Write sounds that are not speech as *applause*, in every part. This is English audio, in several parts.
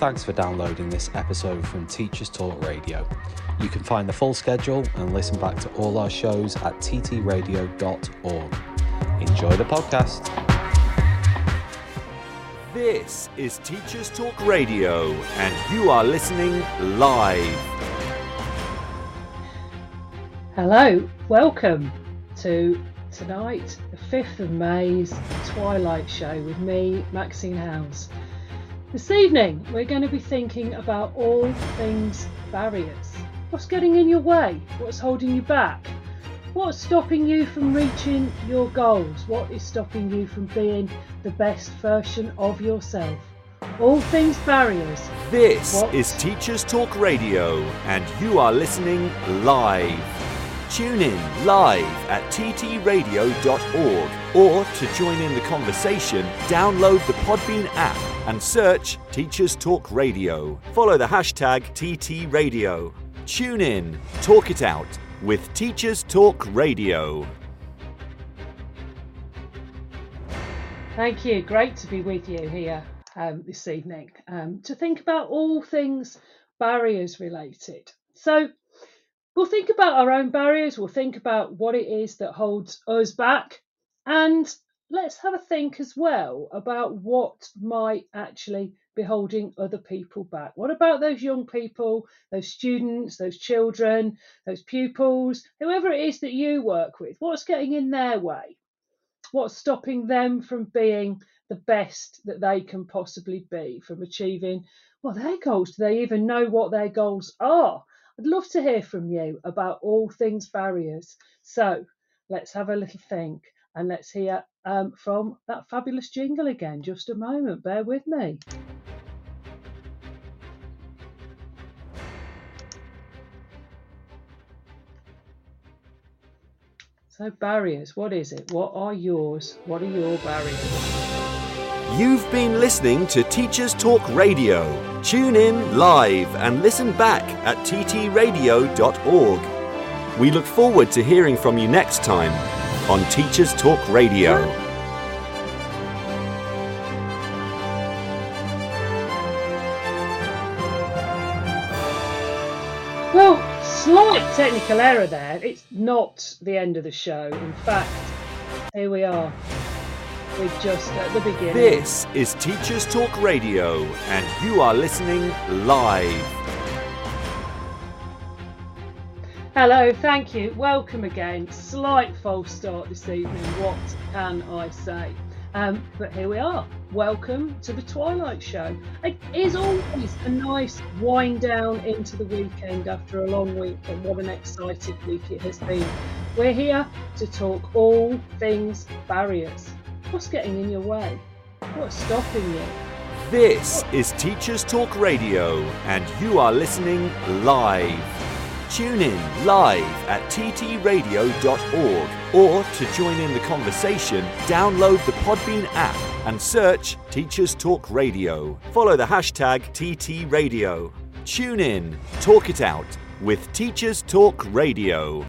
Thanks for downloading this episode from Teachers Talk Radio. You can find the full schedule and listen back to all our shows at ttradio.org. Enjoy the podcast. This is Teachers Talk Radio, and you are listening live. Hello, welcome to tonight, the 5th of May's Twilight Show with me, Maxine House. This evening, we're going to be thinking about all things barriers. What's getting in your way? What's holding you back? What's stopping you from reaching your goals? What is stopping you from being the best version of yourself? All things barriers. This What? is Teachers Talk Radio, and you are listening live. Tune in live at ttradio.org or to join in the conversation, download the Podbean app and search Teachers Talk Radio. Follow the hashtag TTRadio. Tune in, talk it out with Teachers Talk Radio. Thank you. Great to be with you here um, this evening um, to think about all things barriers related. So, we'll think about our own barriers, we'll think about what it is that holds us back, and let's have a think as well about what might actually be holding other people back. What about those young people, those students, those children, those pupils, whoever it is that you work with? What's getting in their way? what's stopping them from being the best that they can possibly be, from achieving well their goals? Do they even know what their goals are? I'd love to hear from you about all things barriers. So let's have a little think and let's hear um, from that fabulous jingle again. Just a moment, bear with me. So, barriers, what is it? What are yours? What are your barriers? You've been listening to Teachers Talk Radio. Tune in live and listen back at ttradio.org. We look forward to hearing from you next time on Teachers Talk Radio. Well, slight technical error there. It's not the end of the show. In fact, here we are. We're just at the beginning. This is Teachers Talk Radio, and you are listening live. Hello, thank you. Welcome again. Slight false start this evening. What can I say? Um, but here we are. Welcome to the Twilight Show. It is always a nice wind down into the weekend after a long week, and what an exciting week it has been. We're here to talk all things barriers. What's getting in your way? What's stopping you? This is Teachers Talk Radio, and you are listening live. Tune in live at ttradio.org or to join in the conversation, download the Podbean app and search Teachers Talk Radio. Follow the hashtag TTRadio. Tune in, talk it out with Teachers Talk Radio.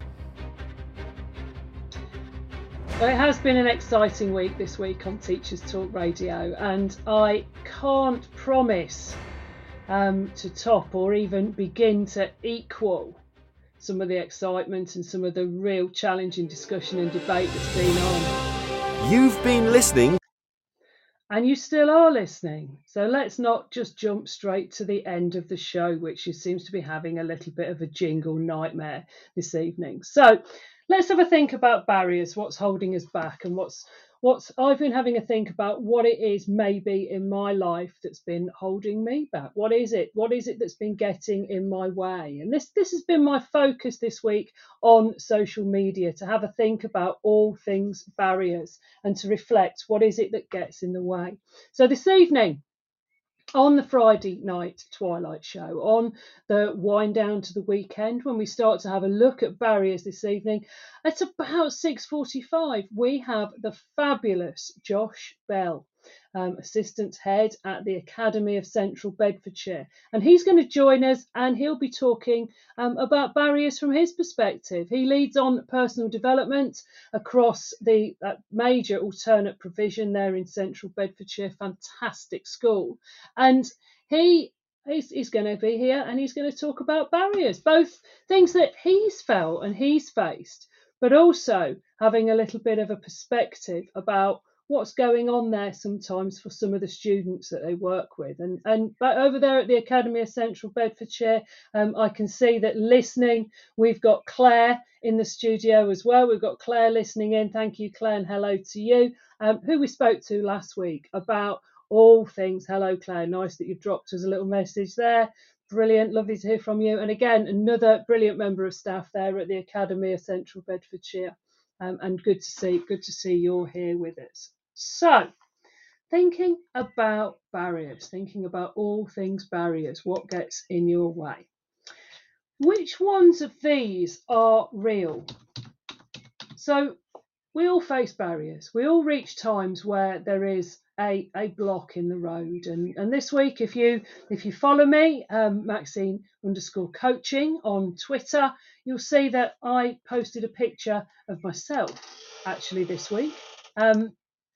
Well, it has been an exciting week this week on Teachers Talk Radio, and I can't promise um, to top or even begin to equal some of the excitement and some of the real challenging discussion and debate that's been on. You've been listening And you still are listening. So let's not just jump straight to the end of the show, which seems to be having a little bit of a jingle nightmare this evening. So let's have a think about barriers, what's holding us back, and what's what's I've been having a think about what it is maybe in my life that's been holding me back. What is it? What is it that's been getting in my way? And this this has been my focus this week on social media to have a think about all things barriers and to reflect what is it that gets in the way. So this evening on the Friday night Twilight Show, on the wind down to the weekend, when we start to have a look at barriers this evening, at about 6.45, we have the fabulous Josh Bell, um, Assistant Head at the Academy of Central Bedfordshire. And he's going to join us and he'll be talking um, about barriers from his perspective. He leads on personal development across the uh, major alternate provision there in Central Bedfordshire, fantastic school. And he he's, he's going to be here and he's going to talk about barriers, both things that he's felt and he's faced, but also having a little bit of a perspective about what's going on there sometimes for some of the students that they work with. And and but over there at the Academy of Central Bedfordshire, um, I can see that listening. We've got Claire in the studio as well. We've got Claire listening in. Thank you, Claire, and hello to you. Um, who we spoke to last week about all things. Hello, Claire. Nice that you've dropped us a little message there. Brilliant, lovely to hear from you. And again, another brilliant member of staff there at the Academy of Central Bedfordshire. Um, and good to see, good to see you're here with us. So, thinking about barriers, thinking about all things barriers, what gets in your way. Which ones of these are real? So, we all face barriers. We all reach times where there is a, a block in the road. And, and this week, if you if you follow me, um, Maxine underscore coaching on Twitter, you'll see that I posted a picture of myself actually this week. Um,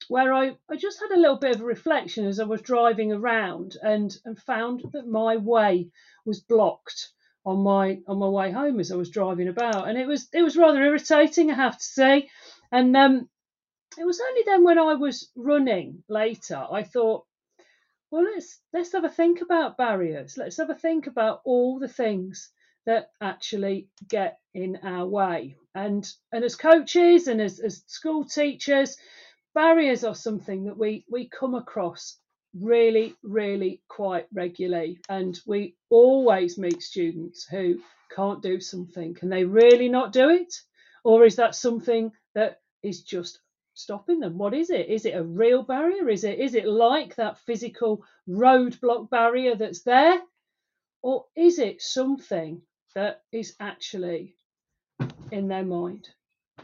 where I, I just had a little bit of a reflection as I was driving around and, and found that my way was blocked on my on my way home as I was driving about. And it was it was rather irritating, I have to say. And um, it was only then when I was running later, I thought, well, let's let's have a think about barriers. Let's have a think about all the things that actually get in our way. And and as coaches and as, as school teachers, barriers are something that we we come across really really quite regularly and we always meet students who can't do something can they really not do it? Or is that something that is just stopping them? What is it? Is it a real barrier? Is it is it like that physical roadblock barrier that's there? Or is it something that is actually in their mind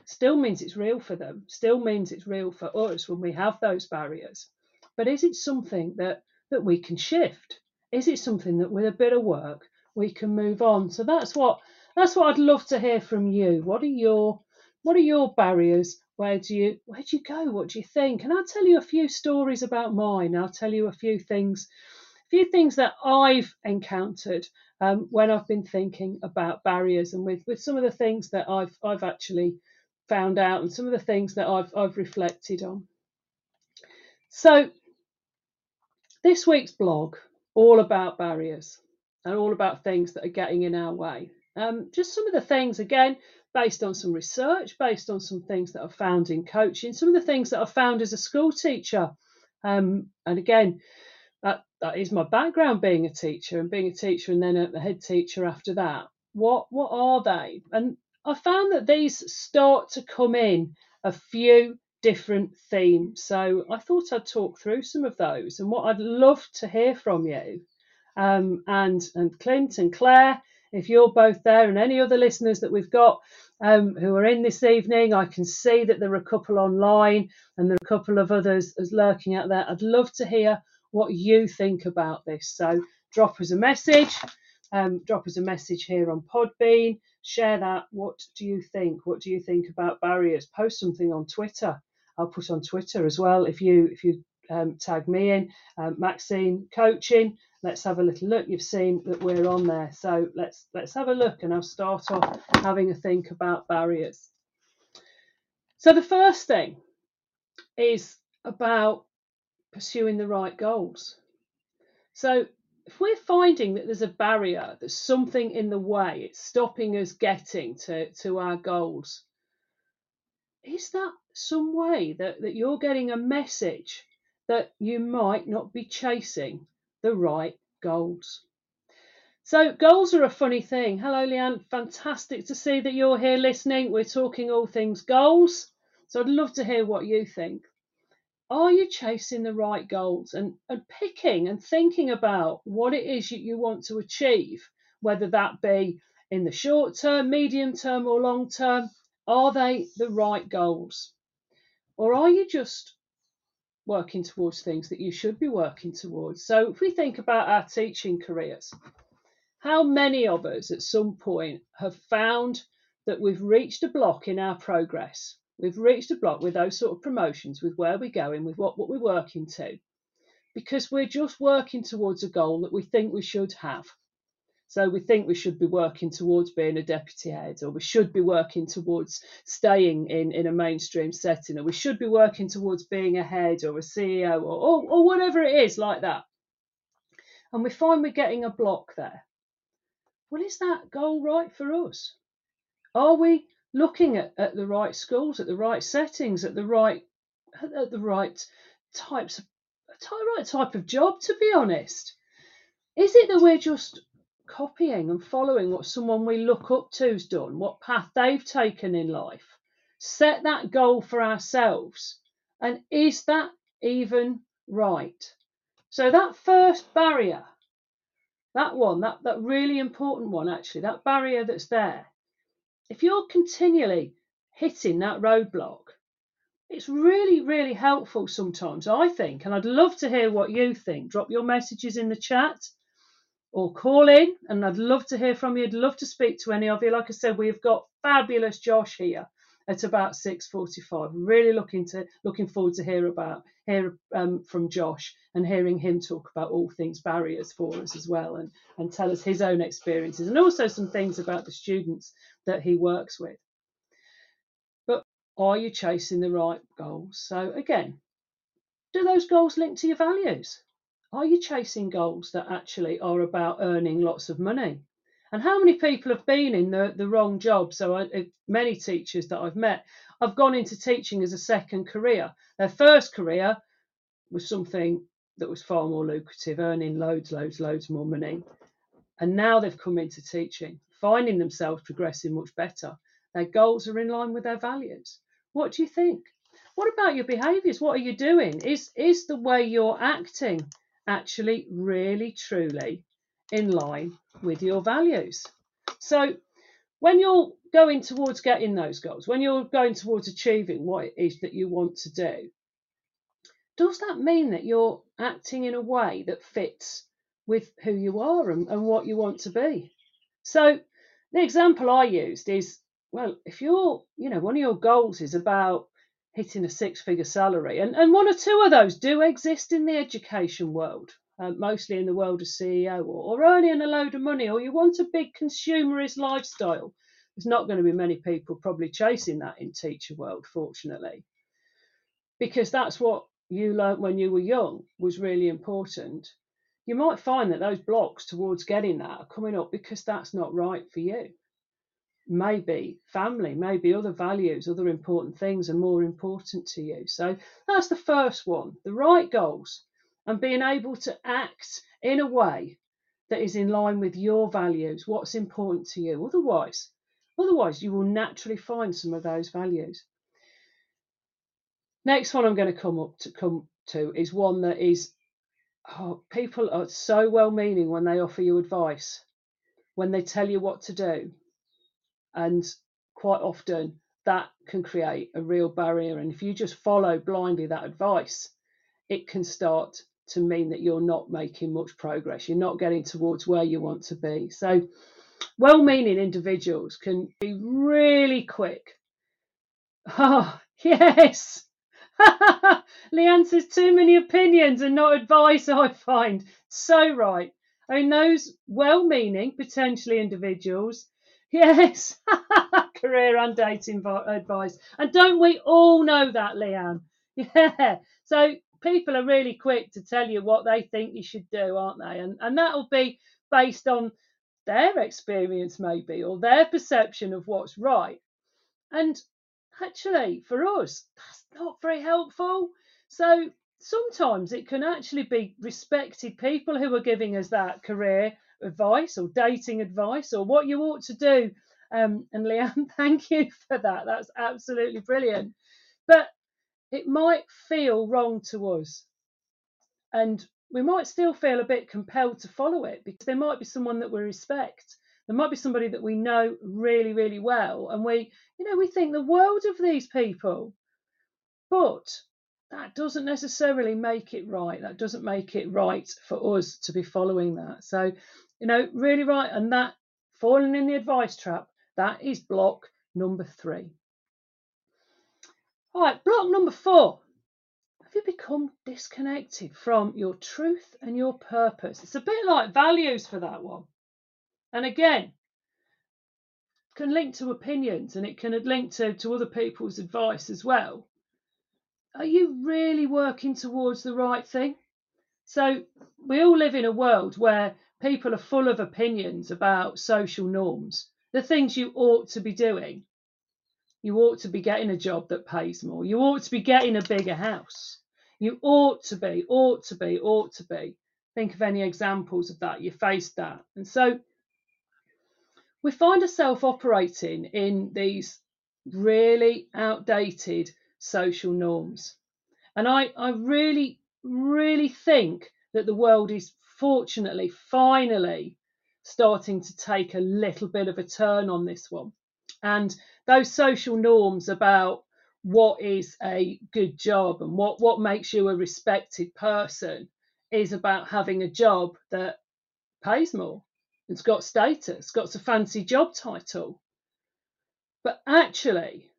still means it's real for them, still means it's real for us when we have those barriers. But is it something that, that we can shift? Is it something that with a bit of work we can move on? So that's what that's what I'd love to hear from you. What are your what are your barriers? Where do you where do you go? What do you think? And I'll tell you a few stories about mine. I'll tell you a few things, a few things that I've encountered um, when I've been thinking about barriers and with, with some of the things that I've I've actually found out and some of the things that I've, I've reflected on. So, this week's blog, all about barriers and all about things that are getting in our way. Um, just some of the things, again, based on some research, based on some things that I've found in coaching, some of the things that I've found as a school teacher. Um, and again, that, that is my background being a teacher and being a teacher and then a, a head teacher after that. What what are they? And I found that these start to come in a few different themes. So I thought I'd talk through some of those and what I'd love to hear from you. Um, and and Clint and Claire, if you're both there, and any other listeners that we've got um, who are in this evening, I can see that there are a couple online and there are a couple of others as lurking out there. I'd love to hear what you think about this. So drop us a message. Um, drop us a message here on Podbean share that. What do you think? What do you think about barriers? Post something on Twitter. I'll put on Twitter as well. If you if you um, tag me in, um, Maxine Coaching. Let's have a little look. You've seen that we're on there, so let's let's have a look, and I'll start off having a think about barriers. So the first thing is about pursuing the right goals. So if we're finding that there's a barrier, there's something in the way, it's stopping us getting to, to our goals, is that some way that, that you're getting a message that you might not be chasing the right goals? So, goals are a funny thing. Hello, Leanne. Fantastic to see that you're here listening. We're talking all things goals. So, I'd love to hear what you think are you chasing the right goals and, and picking and thinking about what it is you, you want to achieve, whether that be in the short term, medium term, or long term? Are they the right goals? Or are you just working towards things that you should be working towards? So, if we think about our teaching careers, how many of us at some point have found that we've reached a block in our progress We've reached a block with those sort of promotions, with where we're going, with what, what we're working to. because we're just working towards a goal that we think we should have. So we think we should be working towards being a deputy head, or we should be working towards staying in, in a mainstream setting, or we should be working towards being a head or a CEO or, or, or whatever it is like that. And we find we're getting a block there. Well, is that goal right for us? Are we looking at, at the right schools, at the right settings, at the right at the right types of right type of job, to be honest? Is it that we're just copying and following what someone we look up to's done, what path they've taken in life. Set that goal for ourselves. And is that even right? So that first barrier, that one, that, that really important one actually, that barrier that's there, if you're continually hitting that roadblock, it's really, really helpful sometimes, I think. And I'd love to hear what you think. Drop your messages in the chat or call in and I'd love to hear from you. I'd love to speak to any of you. Like I said, we've got fabulous Josh here at about 6:45. Really looking to looking forward to hear about hear um, from Josh and hearing him talk about all things barriers for us as well and and tell us his own experiences and also some things about the students that he works with. But are you chasing the right goals? So again, do those goals link to your values? Are you chasing goals that actually are about earning lots of money? And how many people have been in the, the wrong job? So, I, many teachers that I've met have gone into teaching as a second career. Their first career was something that was far more lucrative, earning loads, loads, loads more money. And now they've come into teaching, finding themselves progressing much better. Their goals are in line with their values. What do you think? What about your behaviours? What are you doing? Is is the way you're acting actually really truly in line with your values. So when you're going towards getting those goals, when you're going towards achieving what it is that you want to do, does that mean that you're acting in a way that fits with who you are and, and what you want to be? So the example I used is well, if you're, you know, one of your goals is about hitting a six figure salary. And, and one or two of those do exist in the education world, uh, mostly in the world of CEO, or, or earning a load of money, or you want a big consumerist lifestyle. There's not going to be many people probably chasing that in teacher world, fortunately, because that's what you learnt when you were young was really important. You might find that those blocks towards getting that are coming up because that's not right for you maybe family, maybe other values, other important things are more important to you. So that's the first one the right goals and being able to act in a way that is in line with your values, what's important to you. Otherwise, otherwise you will naturally find some of those values. Next one I'm going to come up to come to is one that is oh, people are so well meaning when they offer you advice, when they tell you what to do, and quite often that can create a real barrier. And if you just follow blindly that advice, it can start to mean that you're not making much progress. You're not getting towards where you want to be. So, well meaning individuals can be really quick. Oh, *laughs* yes. *laughs* Leanne says too many opinions and not advice, I find. So right. I mean, those well meaning, potentially individuals *laughs* Yes, career and dating advice. And don't we all know that, Leanne? Yeah. So people are really quick to tell you what they think you should do, aren't they? And and that'll be based on their experience, maybe, or their perception of what's right. And actually, for us, that's not very helpful. So sometimes it can actually be respected people who are giving us that career advice or dating advice or what you ought to do. Um, and Leanne, *laughs* thank you for that. That's absolutely brilliant. But it might feel wrong to us. And we might still feel a bit compelled to follow it because there might be someone that we respect. There might be somebody that we know really, really well. And we, you know, we think the world of these people. But that doesn't necessarily make it right. That doesn't make it right for us to be following that. So you know, really right. And that falling in the advice trap, that is block number three. All right, block number four. have you become disconnected from your truth and your purpose? It's a bit like values for that one. And again, can link to opinions and it can link to, to other people's advice as well. Are you really working towards the right thing? So, we all live in a world where people are full of opinions about social norms, the things you ought to be doing. You ought to be getting a job that pays more. You ought to be getting a bigger house. You ought to be, ought to be, ought to be. Think of any examples of that. You faced that. And so we find ourselves operating in these really outdated social norms. And I, I really, really think that the world is fortunately finally starting to take a little bit of a turn on this one. And those social norms about what is a good job and what, what makes you a respected person is about having a job that pays more. It's got status, got a fancy job title. But actually,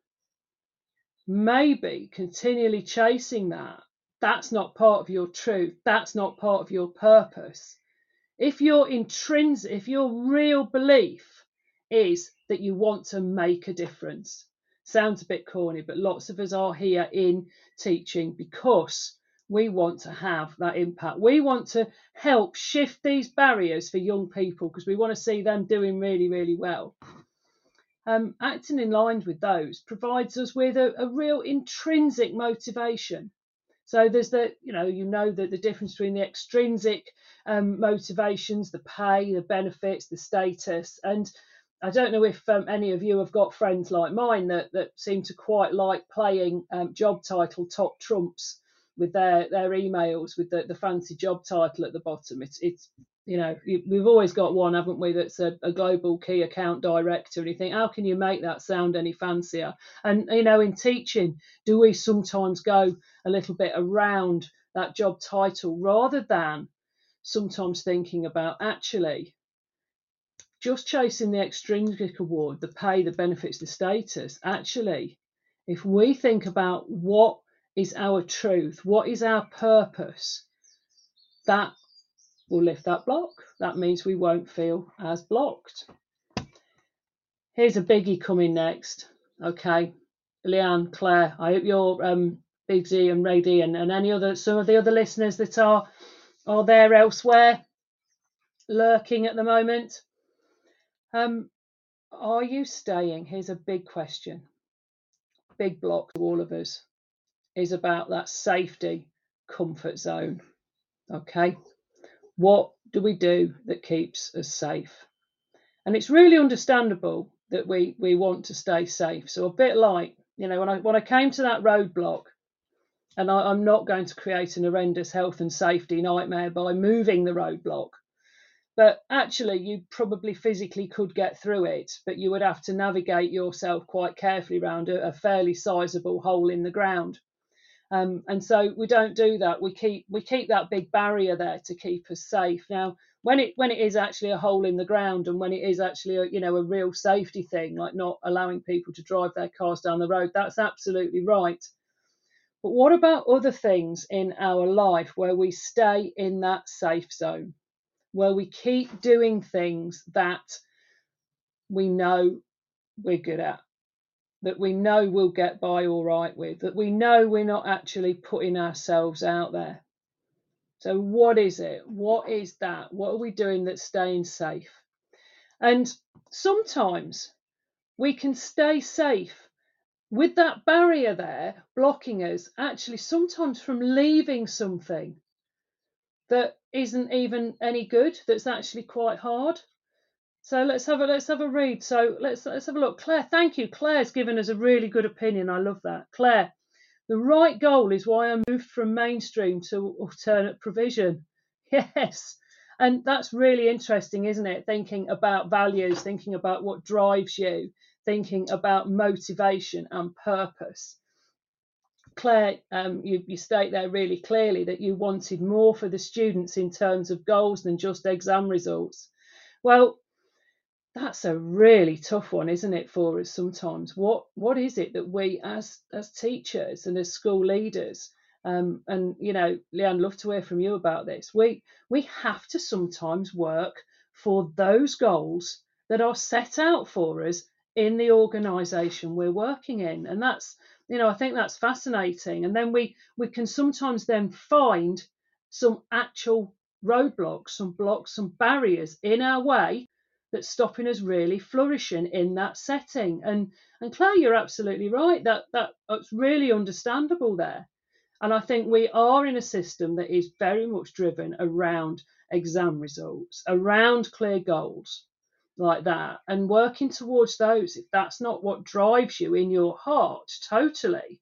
maybe continually chasing that, that's not part of your truth, that's not part of your purpose. If your intrinsic, if your real belief is that you want to make a difference, sounds a bit corny, but lots of us are here in teaching because we want to have that impact. We want to help shift these barriers for young people because we want to see them doing really, really well um, acting in line with those provides us with a, a real intrinsic motivation. So there's the, you know, you know that the difference between the extrinsic um, motivations, the pay, the benefits, the status, and I don't know if um, any of you have got friends like mine that that seem to quite like playing um, job title top trumps with their their emails with the, the fancy job title at the bottom. It's it's you know, we've always got one, haven't we, that's a, a, global key account director. And you think, how can you make that sound any fancier? And, you know, in teaching, do we sometimes go a little bit around that job title rather than sometimes thinking about actually just chasing the extrinsic award, the pay, the benefits, the status? Actually, if we think about what is our truth, what is our purpose, that We'll lift that block. That means we won't feel as blocked. Here's a biggie coming next. Okay, Leanne, Claire, I hope you're um, Bigsy and ready, and, and any other some of the other listeners that are are there elsewhere lurking at the moment. Um, are you staying? Here's a big question. Big block to all of us is about that safety comfort zone. Okay. What do we do that keeps us safe? And it's really understandable that we, we want to stay safe. So a bit like, you know, when I when I came to that roadblock, and I, I'm not going to create an horrendous health and safety nightmare by moving the roadblock. But actually, you probably physically could get through it, but you would have to navigate yourself quite carefully around a, a fairly sizable hole in the ground. Um, and so we don't do that. We keep we keep that big barrier there to keep us safe. Now, when it when it is actually a hole in the ground and when it is actually a, you know a real safety thing, like not allowing people to drive their cars down the road, that's absolutely right. But what about other things in our life where we stay in that safe zone, where we keep doing things that we know we're good at? that we know we'll get by all right with, that we know we're not actually putting ourselves out there. So, what is it? What is that? What are we doing that's staying safe? And sometimes we can stay safe with that barrier there blocking us, actually, sometimes from leaving something that isn't even any good, that's actually quite hard. So let's have a let's have a read. So let's let's have a look. Claire, thank you. Claire's given us a really good opinion. I love that. Claire, the right goal is why I moved from mainstream to alternate provision. *laughs* Yes. And that's really interesting, isn't it? Thinking about values, thinking about what drives you, thinking about motivation and purpose. Claire, um, you, you state there really clearly that you wanted more for the students in terms of goals than just exam results. Well, that's a really tough one isn't it for us sometimes what what is it that we as as teachers and as school leaders Um, and you know, Leanne, love to hear from you about this. We we have to sometimes work for those goals that are set out for us in the organisation we're working in, and that's you know I think that's fascinating. And then we we can sometimes then find some actual roadblocks, some blocks, some barriers in our way that's stopping us really flourishing in that setting. And and Claire, you're absolutely right. That that it's really understandable there. And I think we are in a system that is very much driven around exam results, around clear goals like that, and working towards those. If that's not what drives you in your heart, totally,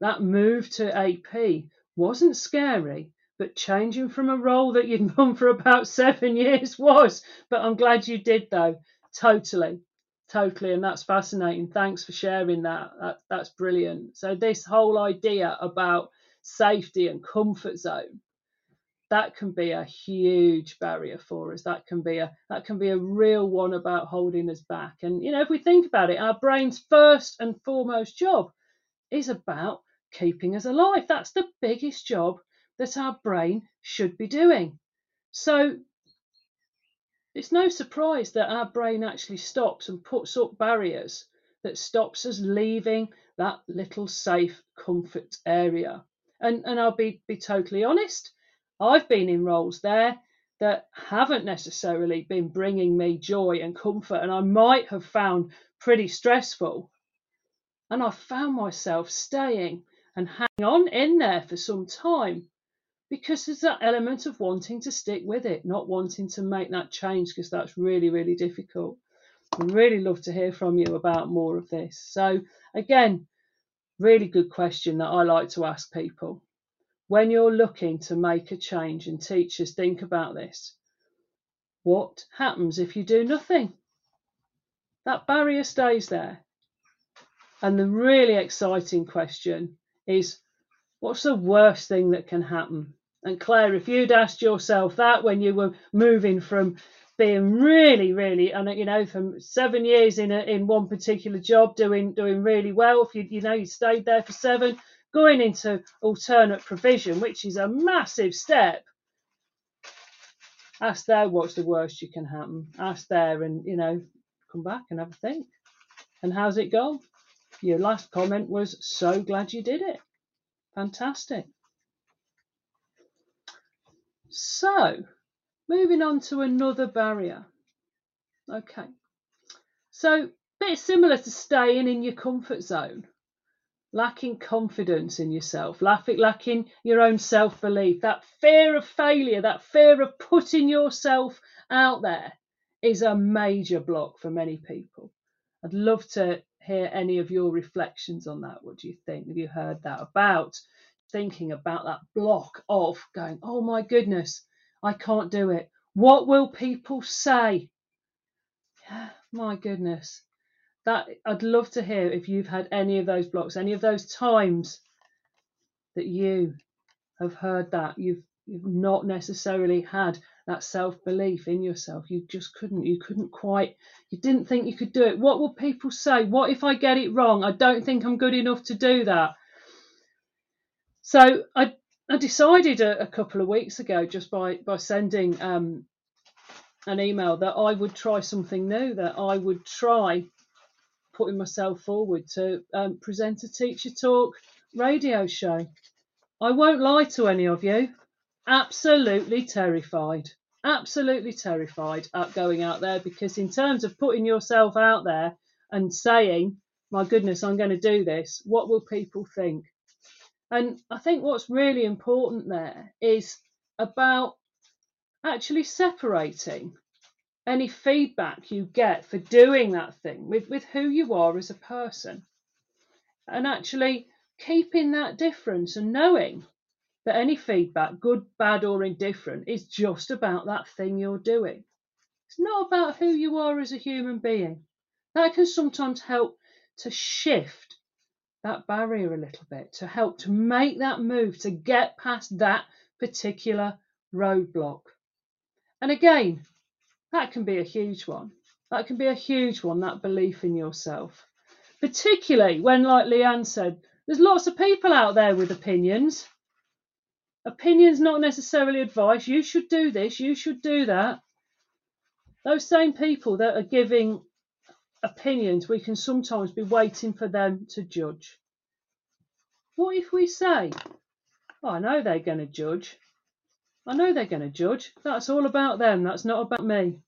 that move to AP wasn't scary but changing from a role that you'd *laughs* done for about seven years was. But I'm glad you did, though. Totally, totally, and that's fascinating. Thanks for sharing that. that that's brilliant. So this whole idea about safety and comfort zone that can be a huge barrier for us that can be a that can be a real one about holding us back and you know if we think about it our brain's first and foremost job is about keeping us alive that's the biggest job that our brain should be doing. So it's no surprise that our brain actually stops and puts up barriers that stops us leaving that little safe comfort area. And, and I'll be, be totally honest, I've been in roles there that haven't necessarily been bringing me joy and comfort, and I might have found pretty stressful. And I found myself staying and hang on in there for some time because there's that element of wanting to stick with it, not wanting to make that change because that's really, really difficult. I'd really love to hear from you about more of this. So, again, really good question that I like to ask people. When you're looking to make a change, and teachers think about this, what happens if you do nothing? That barrier stays there. And the really exciting question is what's the worst thing that can happen? And Claire, if you'd asked yourself that when you were moving from being really, really, and you know, from seven years in a, in one particular job, doing doing really well, if you you know you stayed there for seven, going into alternate provision, which is a massive step. Ask there what's the worst you can happen. Ask there, and you know, come back and have a think. And how's it gone? Your last comment was so glad you did it. Fantastic. So, moving on to another barrier. Okay. So, bit similar to staying in your comfort zone, lacking confidence in yourself, lacking, your own self belief, that fear of failure, that fear of putting yourself out there is a major block for many people. I'd love to hear any of your reflections on that. What do you think? Have you heard that about thinking about that block of going, oh my goodness, I can't do it. What will people say? my goodness. That I'd love to hear if you've had any of those blocks, any of those times that you have heard that. You've you've not necessarily had that self-belief in yourself. You just couldn't you couldn't quite you didn't think you could do it. What will people say? What if i get it wrong? I don't think i'm good enough to do that. So I, I decided a, a, couple of weeks ago, just by, by sending um, an email, that I would try something new, that I would try putting myself forward to um, present a teacher talk radio show. I won't lie to any of you, absolutely terrified. Absolutely terrified at going out there because, in terms of putting yourself out there and saying, My goodness, I'm going to do this, what will people think? And I think what's really important there is about actually separating any feedback you get for doing that thing with, with who you are as a person. And actually keeping that difference and knowing that any feedback, good, bad, or indifferent, is just about that thing you're doing. It's not about who you are as a human being. That can sometimes help to shift that barrier a little bit to help to make that move to get past that particular roadblock. And again, that can be a huge one. That can be a huge one, that belief in yourself. Particularly when, like Leanne said, there's lots of people out there with opinions. Opinion's not necessarily advice. You should do this, you should do that. Those same people that are giving opinions, we can sometimes be waiting for them to judge. What if we say, oh, I know they're going to judge. I know they're going to judge. That's all about them. That's not about me.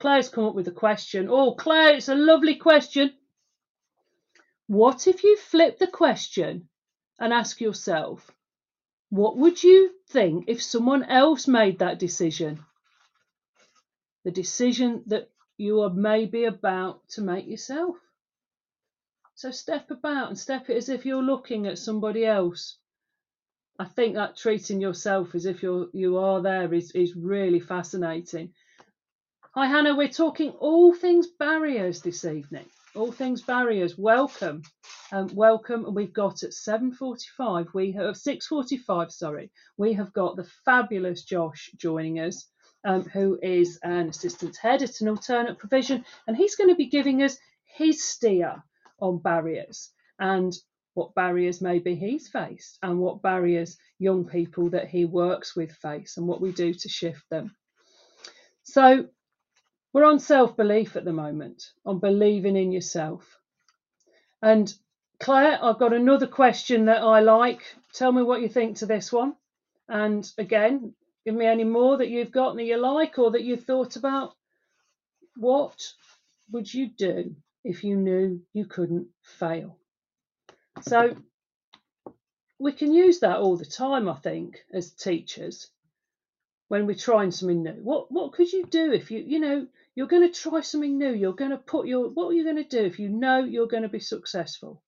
Claire's come up with a question. Oh, Claire, it's a lovely question. What if you flip the question and ask yourself, what would you think if someone else made that decision? The decision that you are maybe about to make yourself. So step about and step it as if you're looking at somebody else. I think that treating yourself as if you're you are there is, is really fascinating. Hi Hannah, we're talking all things barriers this evening. All things barriers. Welcome, um, welcome. And we've got at 7:45. We have 6:45. Sorry, we have got the fabulous Josh joining us, um, who is an assistant head at an alternate provision, and he's going to be giving us his steer on barriers and what barriers maybe he's faced and what barriers young people that he works with face and what we do to shift them. So we're on self belief at the moment, on believing in yourself. And Claire, I've got another question that I like. Tell me what you think to this one. And again, give me any more that you've got that you like or that you've thought about. What would you do if you knew you couldn't fail? So we can use that all the time, I think, as teachers when we're trying something new. What what could you do if you you know you're going to try something new? You're going to put your what are you going to do if you know you're going to be successful?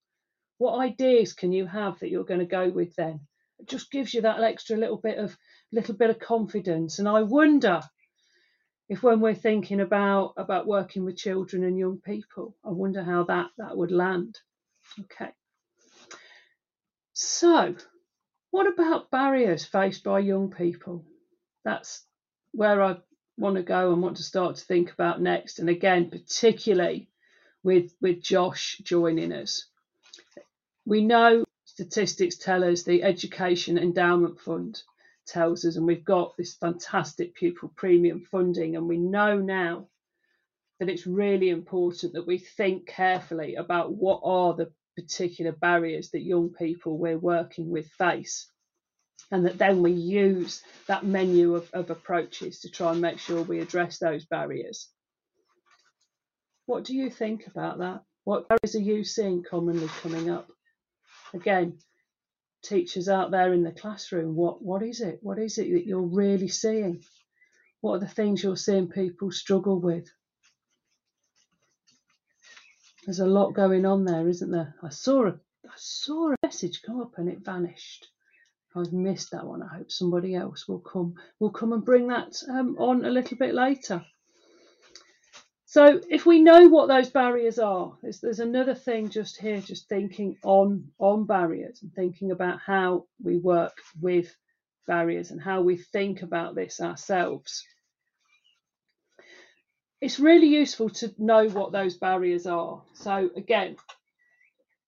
What ideas can you have that you're going to go with then? It just gives you that extra little bit of little bit of confidence. And I wonder if when we're thinking about about working with children and young people, I wonder how that that would land. Okay. So, what about barriers faced by young people? That's where I want to go and want to start to think about next. And again, particularly with with Josh joining us. We know statistics tell us the Education Endowment Fund tells us, and we've got this fantastic pupil premium funding, and we know now that it's really important that we think carefully about what are the particular barriers that young people we're working with face. And that then we use that menu of, of approaches to try and make sure we address those barriers. What do you think about that? What barriers are you seeing commonly coming up? Again, teachers out there in the classroom, what, what is it? What is it that you're really seeing? What are the things you're seeing people struggle with? There's a lot going on there, isn't there? I saw a I saw a message come up and it vanished. I've missed that one. I hope somebody else will come will come and bring that um, on a little bit later. So if we know what those barriers are, there's, there's another thing just here, just thinking on on barriers and thinking about how we work with barriers and how we think about this ourselves it's really useful to know what those barriers are. So again,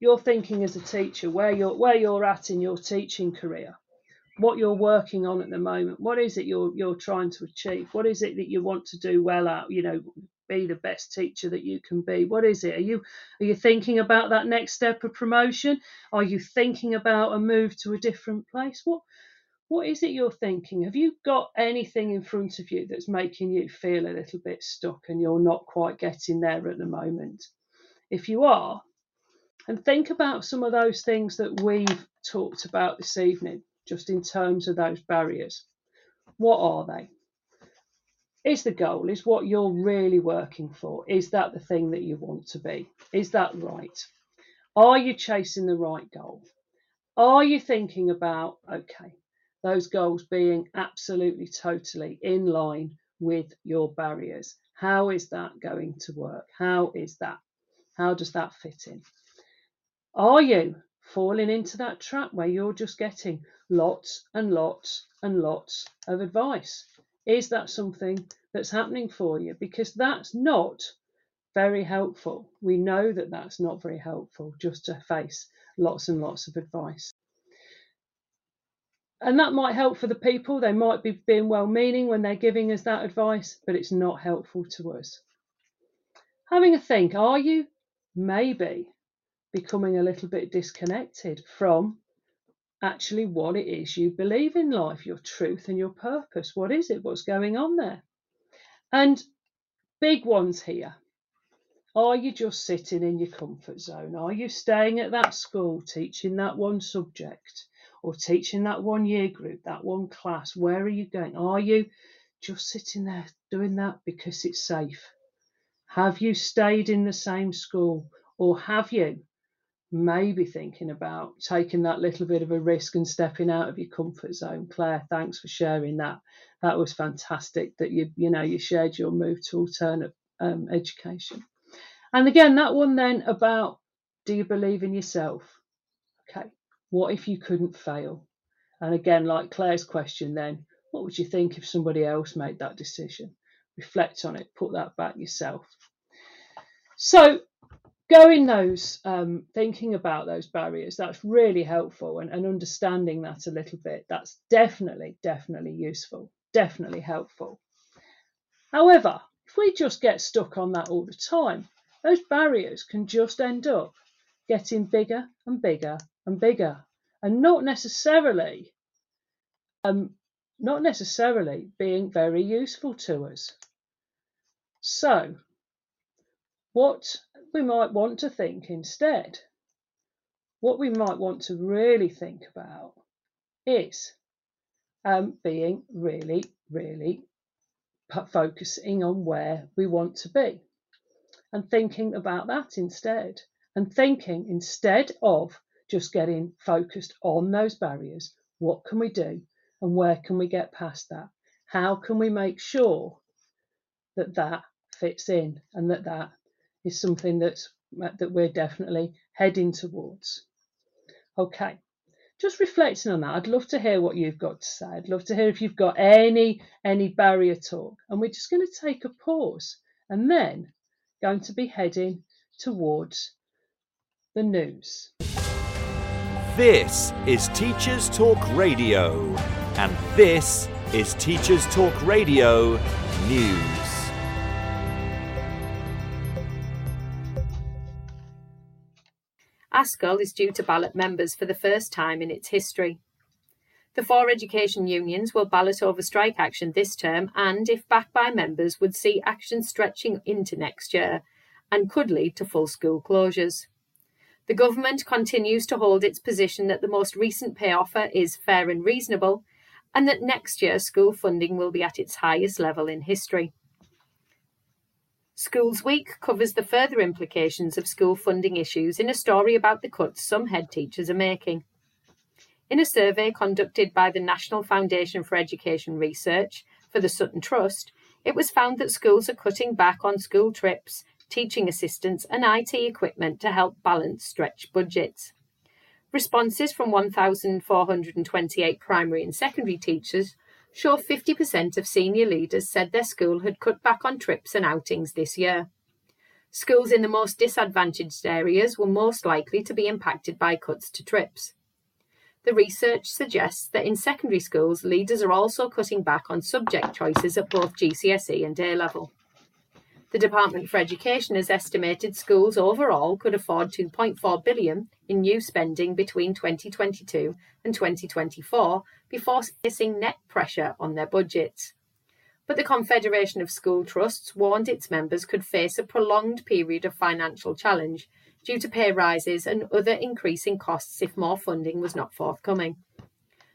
you're thinking as a teacher where you're where you're at in your teaching career, what you're working on at the moment. What is it you're you're trying to achieve? What is it that you want to do well at? You know, be the best teacher that you can be. What is it? Are you are you thinking about that next step of promotion? Are you thinking about a move to a different place? What what is it you're thinking? Have you got anything in front of you that's making you feel a little bit stuck and you're not quite getting there at the moment? If you are, and think about some of those things that we've talked about this evening, just in terms of those barriers. What are they? Is the goal, is what you're really working for, is that the thing that you want to be? Is that right? Are you chasing the right goal? Are you thinking about, okay, those goals being absolutely totally in line with your barriers. How is that going to work? How is that? How does that fit in? Are you falling into that trap where you're just getting lots and lots and lots of advice? Is that something that's happening for you? Because that's not very helpful. We know that that's not very helpful just to face lots and lots of advice. And that might help for the people. They might be being well meaning when they're giving us that advice, but it's not helpful to us. Having a think, are you maybe becoming a little bit disconnected from actually what it is you believe in life, your truth and your purpose? What is it? What's going on there? And big ones here. Are you just sitting in your comfort zone? Are you staying at that school teaching that one subject? Or teaching that one year group, that one class? Where are you going? Are you just sitting there doing that because it's safe? Have you stayed in the same school or have you maybe thinking about taking that little bit of a risk and stepping out of your comfort zone? Claire, thanks for sharing that. That was fantastic that you you know you shared your move to alternate um, education. And again, that one then about do you believe in yourself? Okay, what if you couldn't fail? And again, like Claire's question, then, what would you think if somebody else made that decision? Reflect on it, put that back yourself. So, going those, um, thinking about those barriers, that's really helpful, and, and understanding that a little bit, that's definitely, definitely useful, definitely helpful. However, if we just get stuck on that all the time, those barriers can just end up getting bigger and bigger and bigger, and not necessarily, um, not necessarily being very useful to us. So, what we might want to think instead, what we might want to really think about is um, being really, really focusing on where we want to be and thinking about that instead and thinking instead of just getting focused on those barriers. What can we do and where can we get past that? How can we make sure that that fits in and that that is something that's uh, that we're definitely heading towards. Okay, just reflecting on that, I'd love to hear what you've got to say. I'd love to hear if you've got any any barrier talk. And we're just going to take a pause and then going to be heading towards the news. This is Teachers Talk Radio, and this is Teachers Talk Radio News. ASCL is due to ballot members for the first time in its history. The four education unions will ballot over strike action this term and, if backed by members, would see action stretching into next year and could lead to full school closures. The government continues to hold its position that the most recent pay offer is fair and reasonable, and that next year school funding will be at its highest level in history. Schools Week covers the further implications of school funding issues in a story about the cuts some head teachers are making. In a survey conducted by the National Foundation for Education Research for the Sutton Trust, it was found that schools are cutting back on school trips, teaching assistants, and IT equipment to help balance stretched budgets. Responses from 1,428 primary and secondary teachers show 50% of senior leaders said their school had cut back on trips and outings this year. Schools in the most disadvantaged areas were most likely to be impacted by cuts to trips. The research suggests that in secondary schools, leaders are also cutting back on subject choices at both GCSE and A level. The Department for Education has estimated schools overall could afford 2.4 billion in new spending between 2022 and 2024 before facing net pressure on their budgets. But the Confederation of School Trusts warned its members could face a prolonged period of financial challenge due to pay rises and other increasing costs if more funding was not forthcoming.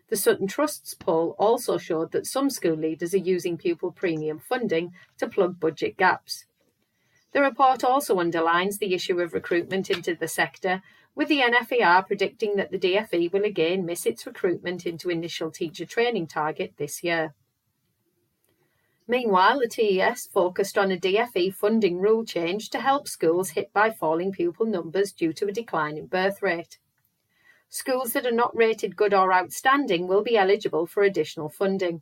The Sutton Trust's poll also showed that some school leaders are using pupil premium funding to plug budget gaps. The report also underlines the issue of recruitment into the sector, with the NFER predicting that the DFE will again miss its recruitment into initial teacher training target this year. Meanwhile, the TES focused on a DFE funding rule change to help schools hit by falling pupil numbers due to a decline in birth rate. Schools that are not rated good or outstanding will be eligible for additional funding.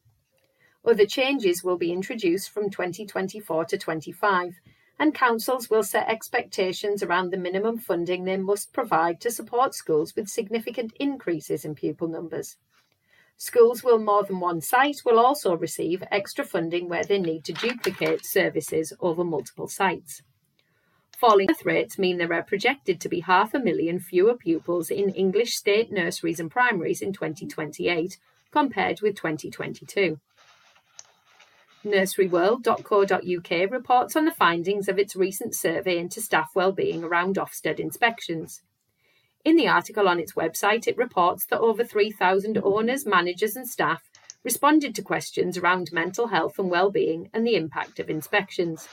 Other changes will be introduced from 2024 to 25, and councils will set expectations around the minimum funding they must provide to support schools with significant increases in pupil numbers. Schools with more than one site will also receive extra funding where they need to duplicate services over multiple sites. Falling birth rates mean there are projected to be half a million fewer pupils in English state nurseries and primaries in 2028 compared with 2022. Nurseryworld.co.uk reports on the findings of its recent survey into staff wellbeing around Ofsted inspections. In the article on its website, it reports that over 3,000 owners, managers, and staff responded to questions around mental health and well-being and the impact of inspections.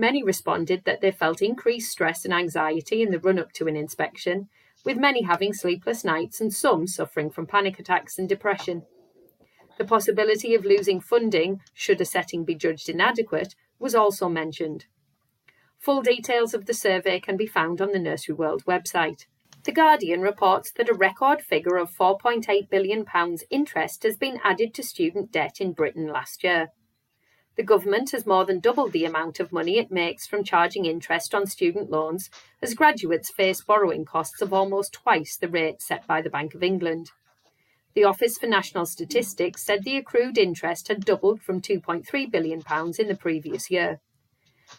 Many responded that they felt increased stress and anxiety in the run up to an inspection, with many having sleepless nights and some suffering from panic attacks and depression. The possibility of losing funding should a setting be judged inadequate was also mentioned. Full details of the survey can be found on the Nursery World website. The Guardian reports that a record figure of £4.8 billion interest has been added to student debt in Britain last year. The government has more than doubled the amount of money it makes from charging interest on student loans as graduates face borrowing costs of almost twice the rate set by the Bank of England. The Office for National Statistics said the accrued interest had doubled from £2.3 billion in the previous year.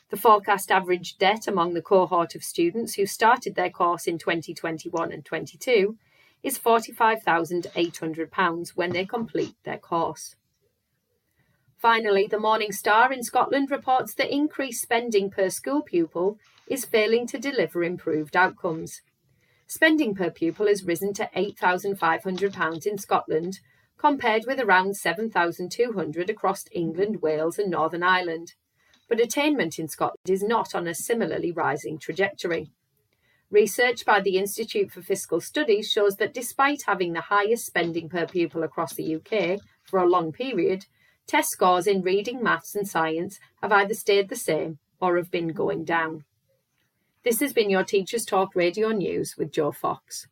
The forecast average debt among the cohort of students who started their course in 2021 and 22 is £45,800 when they complete their course. Finally, the Morning Star in Scotland reports that increased spending per school pupil is failing to deliver improved outcomes. Spending per pupil has risen to £8,500 in Scotland, compared with around 7,200 across England, Wales, and Northern Ireland but attainment in Scotland is not on a similarly rising trajectory. Research by the Institute for Fiscal Studies shows that despite having the highest spending per pupil across the UK for a long period, test scores in reading, maths, and science have either stayed the same or have been going down. This has been your Teachers Talk Radio News with Joe Fox.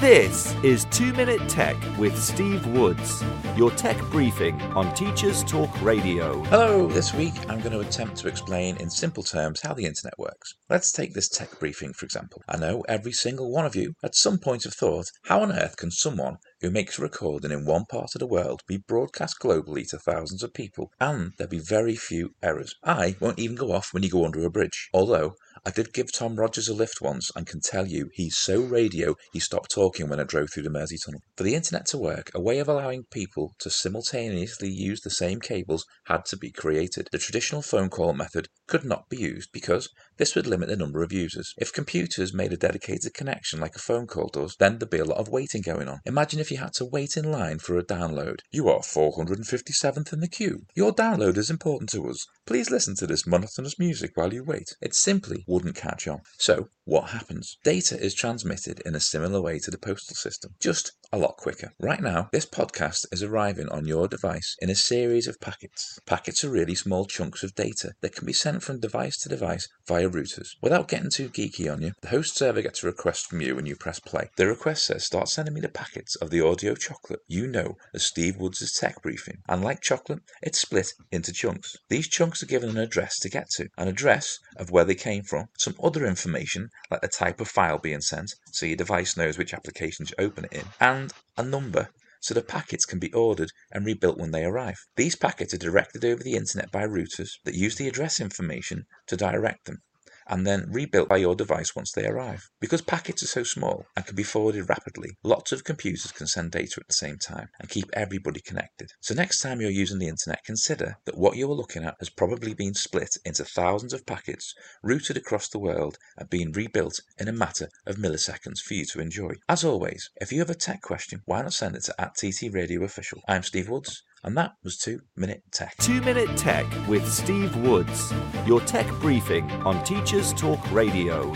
This is 2 Minute Tech with Steve Woods, your tech briefing on Teachers Talk Radio. Hello, this week I'm going to attempt to explain in simple terms how the internet works. Let's take this tech briefing for example. I know every single one of you at some point have thought, how on earth can someone who makes a recording in one part of the world be broadcast globally to thousands of people and there be very few errors? I won't even go off when you go under a bridge, although I did give Tom Rogers a lift once and can tell you he's so radio he stopped talking when I drove through the Mersey Tunnel. For the internet to work, a way of allowing people to simultaneously use the same cables had to be created. The traditional phone call method could not be used because this would limit the number of users. If computers made a dedicated connection like a phone call does, then there'd be a lot of waiting going on. Imagine if you had to wait in line for a download. You are 457th in the queue. Your download is important to us. Please listen to this monotonous music while you wait. It simply wouldn't catch on. So, what happens? Data is transmitted in a similar way to the postal system, just a lot quicker. Right now, this podcast is arriving on your device in a series of packets. Packets are really small chunks of data that can be sent from device to device via routers. Without getting too geeky on you, the host server gets a request from you when you press play. The request says, Start sending me the packets of the audio chocolate you know as Steve Woods' tech briefing. And like chocolate, it's split into chunks. These chunks are given an address to get to, an address of where they came from, some other information like the type of file being sent, so your device knows which application to open it in, and a number so the packets can be ordered and rebuilt when they arrive. These packets are directed over the internet by routers that use the address information to direct them and then rebuilt by your device once they arrive. Because packets are so small and can be forwarded rapidly, lots of computers can send data at the same time and keep everybody connected. So next time you're using the internet, consider that what you're looking at has probably been split into thousands of packets, routed across the world, and being rebuilt in a matter of milliseconds for you to enjoy. As always, if you have a tech question, why not send it to at TT Radio Official. I'm Steve Woods. And that was 2 Minute Tech. 2 Minute Tech with Steve Woods, your tech briefing on Teachers Talk Radio.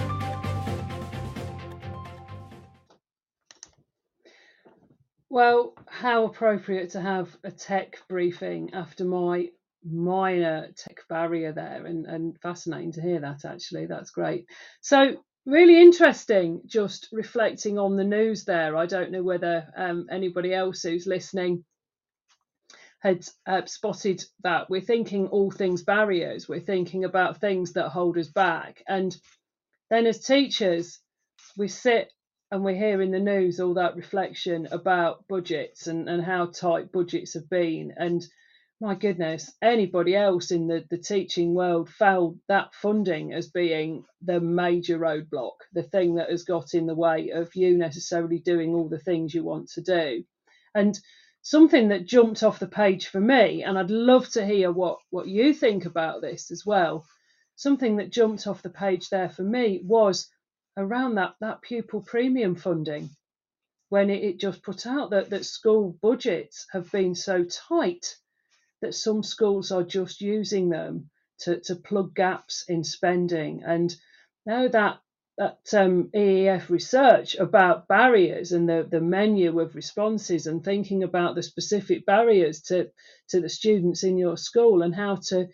Well, how appropriate to have a tech briefing after my minor tech barrier there, and, and fascinating to hear that actually. That's great. So, really interesting just reflecting on the news there. I don't know whether um, anybody else who's listening had uh, spotted that we're thinking all things barriers, we're thinking about things that hold us back. And then as teachers, we sit and we hear in the news all that reflection about budgets and, and how tight budgets have been. And my goodness, anybody else in the, the teaching world felt that funding as being the major roadblock, the thing that has got in the way of you necessarily doing all the things you want to do. And something that jumped off the page for me, and I'd love to hear what, what you think about this as well. Something that jumped off the page there for me was around that, that pupil premium funding when it, it just put out that, that school budgets have been so tight that some schools are just using them to, to plug gaps in spending. And now that that um, EEF research about barriers and the, the menu of responses and thinking about the specific barriers to, to the students in your school and how to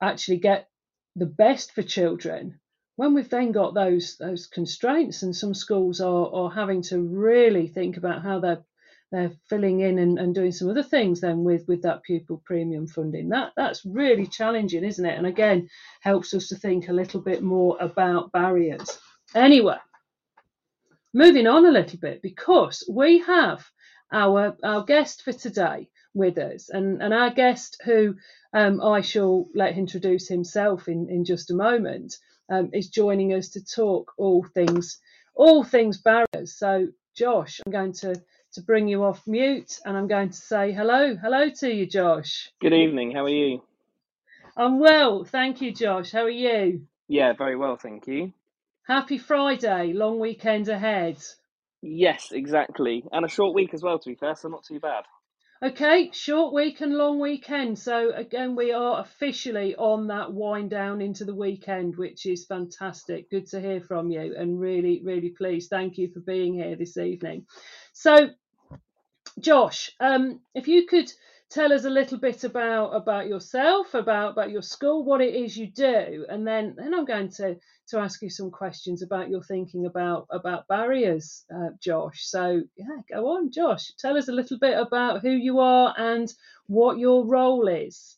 actually get the best for children. When we've then got those those constraints and some schools are, are having to really think about how they're they're filling in and, and doing some other things then with with that pupil premium funding. That that's really challenging isn't it? And again helps us to think a little bit more about barriers. Anyway moving on a little bit because we have our our guest for today with us and and our guest who um, I shall let introduce himself in in just a moment um, is joining us to talk all things all things barriers. So Josh I'm going to to bring you off mute and I'm going to say hello. Hello to you, Josh. Good evening. How are you? I'm well. Thank you, Josh. How are you? Yeah, very well. Thank you. Happy Friday. Long weekend ahead. Yes, exactly. And a short week as well, to be fair, so not too bad. Okay, short week and long weekend. So, again, we are officially on that wind down into the weekend, which is fantastic. Good to hear from you and really, really pleased. Thank you for being here this evening. So, Josh, um, if you could tell us a little bit about about yourself, about about your school, what it is you do, and then then I'm going to to ask you some questions about your thinking about about barriers, uh, Josh. So yeah, go on, Josh. Tell us a little bit about who you are and what your role is.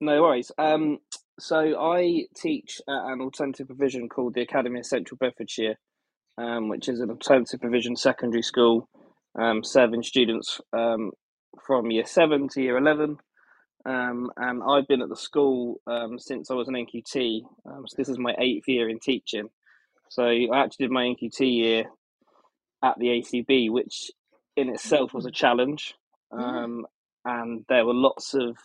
No worries. Um, so I teach at an alternative provision called the Academy of Central Bedfordshire, um, which is an alternative provision secondary school um, serving students um, from year seven to year 11. Um, and I've been at the school um, since I was an NQT. Um, so this is my eighth year in teaching. So I actually did my NQT year at the ACB, which in itself was a challenge. Um, and there were lots of,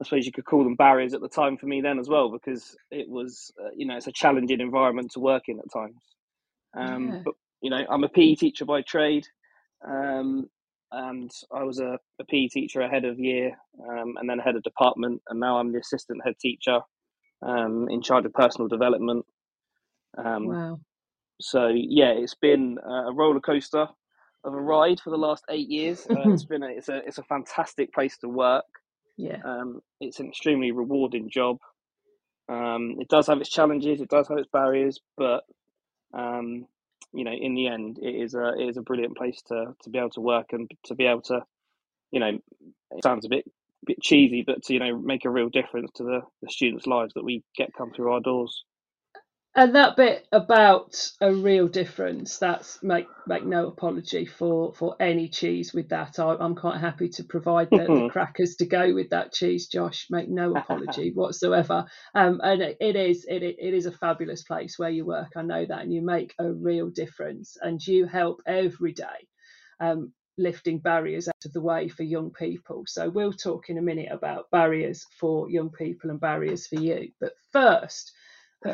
I suppose you could call them barriers at the time for me then as well, because it was, uh, you know, it's a challenging environment to work in at times. Um, Yeah. But, you know, I'm a PE teacher by trade. Um, and I was a, a PE teacher ahead of year um, and then head of department. And now I'm the assistant head teacher um, in charge of personal development. Um, Wow. so, yeah, it's been a roller coaster of a ride for the last eight years. Uh, it's *laughs* been a, it's, a, it's a fantastic place to work. Yeah. Um, it's an extremely rewarding job. Um, it does have its challenges, it does have its barriers, but um, you know, in the end, it is a it is a brilliant place to to be able to work and to be able to, you know, it sounds a bit bit cheesy, but to you know make a real difference to the, the students' lives that we get come through our doors. And that bit about a real difference, that's make make no apology for for any cheese with that. I, I'm quite happy to provide the, the *laughs* crackers to go with that cheese, Josh. Make no *laughs* apology whatsoever. Um, and it, it is it, it is a fabulous place where you work. I know that, and you make a real difference, and you help every day. Um, lifting barriers out of the way for young people. So we'll talk in a minute about barriers for young people and barriers for you. But first,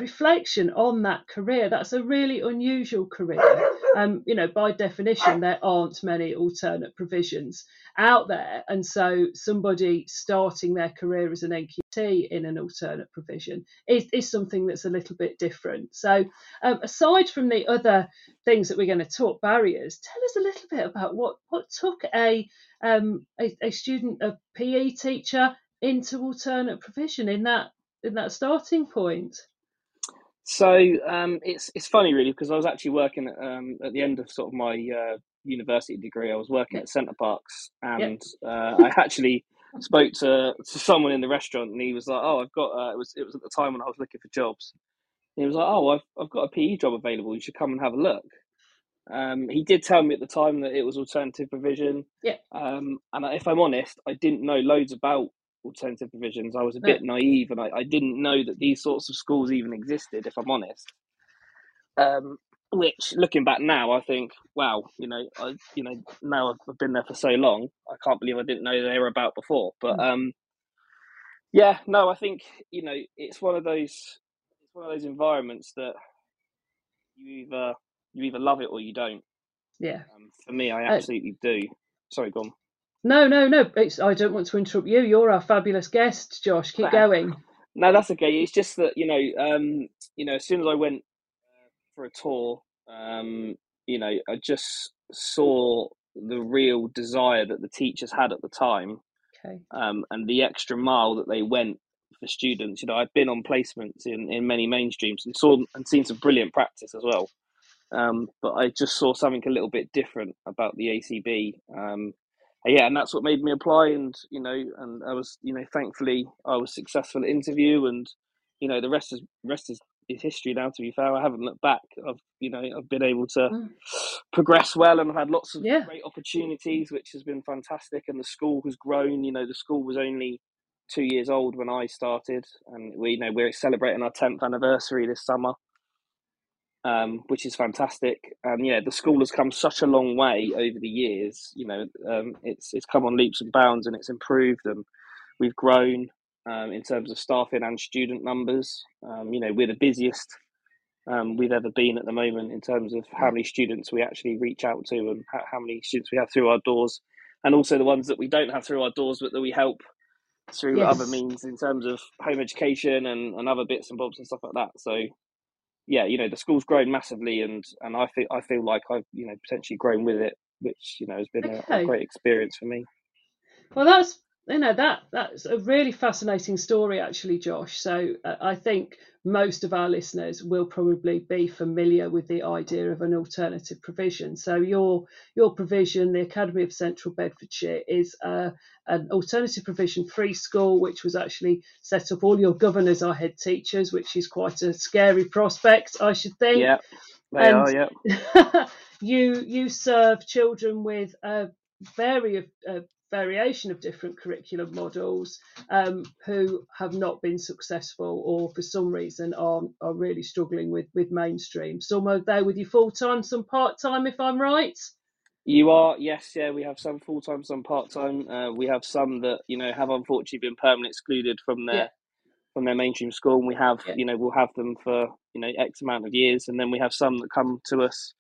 reflection on that career. That's a really unusual career. Um, you know, by definition, there aren't many alternate provisions out there, and so somebody starting their career as an NQT in an alternate provision is, is something that's a little bit different. So, um, aside from the other things that we're going to talk barriers, tell us a little bit about what what took a um, a, a student, a PE teacher, into alternate provision in that in that starting point. So um, it's it's funny really because I was actually working at, um, at the end of sort of my uh, university degree. I was working at Center Parcs, and uh, I actually spoke to to someone in the restaurant, and he was like, "Oh, I've got." Uh, it was it was at the time when I was looking for jobs. he was like, "Oh, I've I've got a PE job available. You should come and have a look." Um, he did tell me at the time that it was alternative provision. Yeah. Um, and if I'm honest, I didn't know loads about alternative provisions. I was a bit naive, and I, I didn't know that these sorts of schools even existed. If I'm honest. Um, which, looking back now, I think, wow, you know, I, you know, now I've been there for so long, I can't believe I didn't know they were about before. But Mm. um, yeah, no, I think you know, it's one of those, it's one of those environments that you either you either love it or you don't. Yeah. Um, for me, I Uh, absolutely do. Sorry, go on. No, no, no. It's, I don't want to interrupt you. You're our fabulous guest, Josh. Keep going. No, that's okay. It's just that you know, um, you know, as soon as I went uh, for a tour, um, you know, I just saw the real desire that the teachers had at the time, Okay. um, and the extra mile that they went for students. You know, I've been on placements in, in many mainstreams and saw and seen some brilliant practice as well. Um, but I just saw something a little bit different about the ACB. Um, yeah, and that's what made me apply. And you know, and I was, you know, thankfully I was successful at interview, and you know, the rest is rest is, is history now. To be fair, I haven't looked back. I've, you know, I've been able to Mm. progress well, and I've had lots of Yeah. great opportunities, which has been fantastic. And the school has grown. You know, the school was only two years old when I started, and we, you know, we're celebrating our tenth anniversary this summer um, which is fantastic. And yeah, the school has come such a long way over the years. You know, um, it's it's come on leaps and bounds, and it's improved, and we've grown um, in terms of staffing and student numbers. Um, you know, we're the busiest um, we've ever been at the moment in terms of how many students we actually reach out to and how, how many students we have through our doors, and also the ones that we don't have through our doors, but that we help through Yes. other means in terms of home education and, and other bits and bobs and stuff like that. So yeah, you know, the school's grown massively, and and I feel I feel like I've you know potentially grown with it, which you know has been a, a great experience for me. Well, that's you know that that's a really fascinating story, actually, Josh. So uh, I think most of our listeners will probably be familiar with the idea of an alternative provision. So your your provision, the Academy of Central Bedfordshire, is uh, an alternative provision free school, which was actually set up. All your governors are head teachers, which is quite a scary prospect, I should think. Yeah, they And- are. Yeah, *laughs* you you serve children with a vari- a variation of different curriculum models um, who have not been successful or for some reason are are really struggling with with mainstream. Some are there with you full time, some part time, if I'm right. you are. Yes, yeah. We have some full time, some part time. Uh, we have some that you know have unfortunately been permanently excluded from their Yeah. from their mainstream school. And we have Yeah. you know we'll have them for you know X amount of years, and then we have some that come to us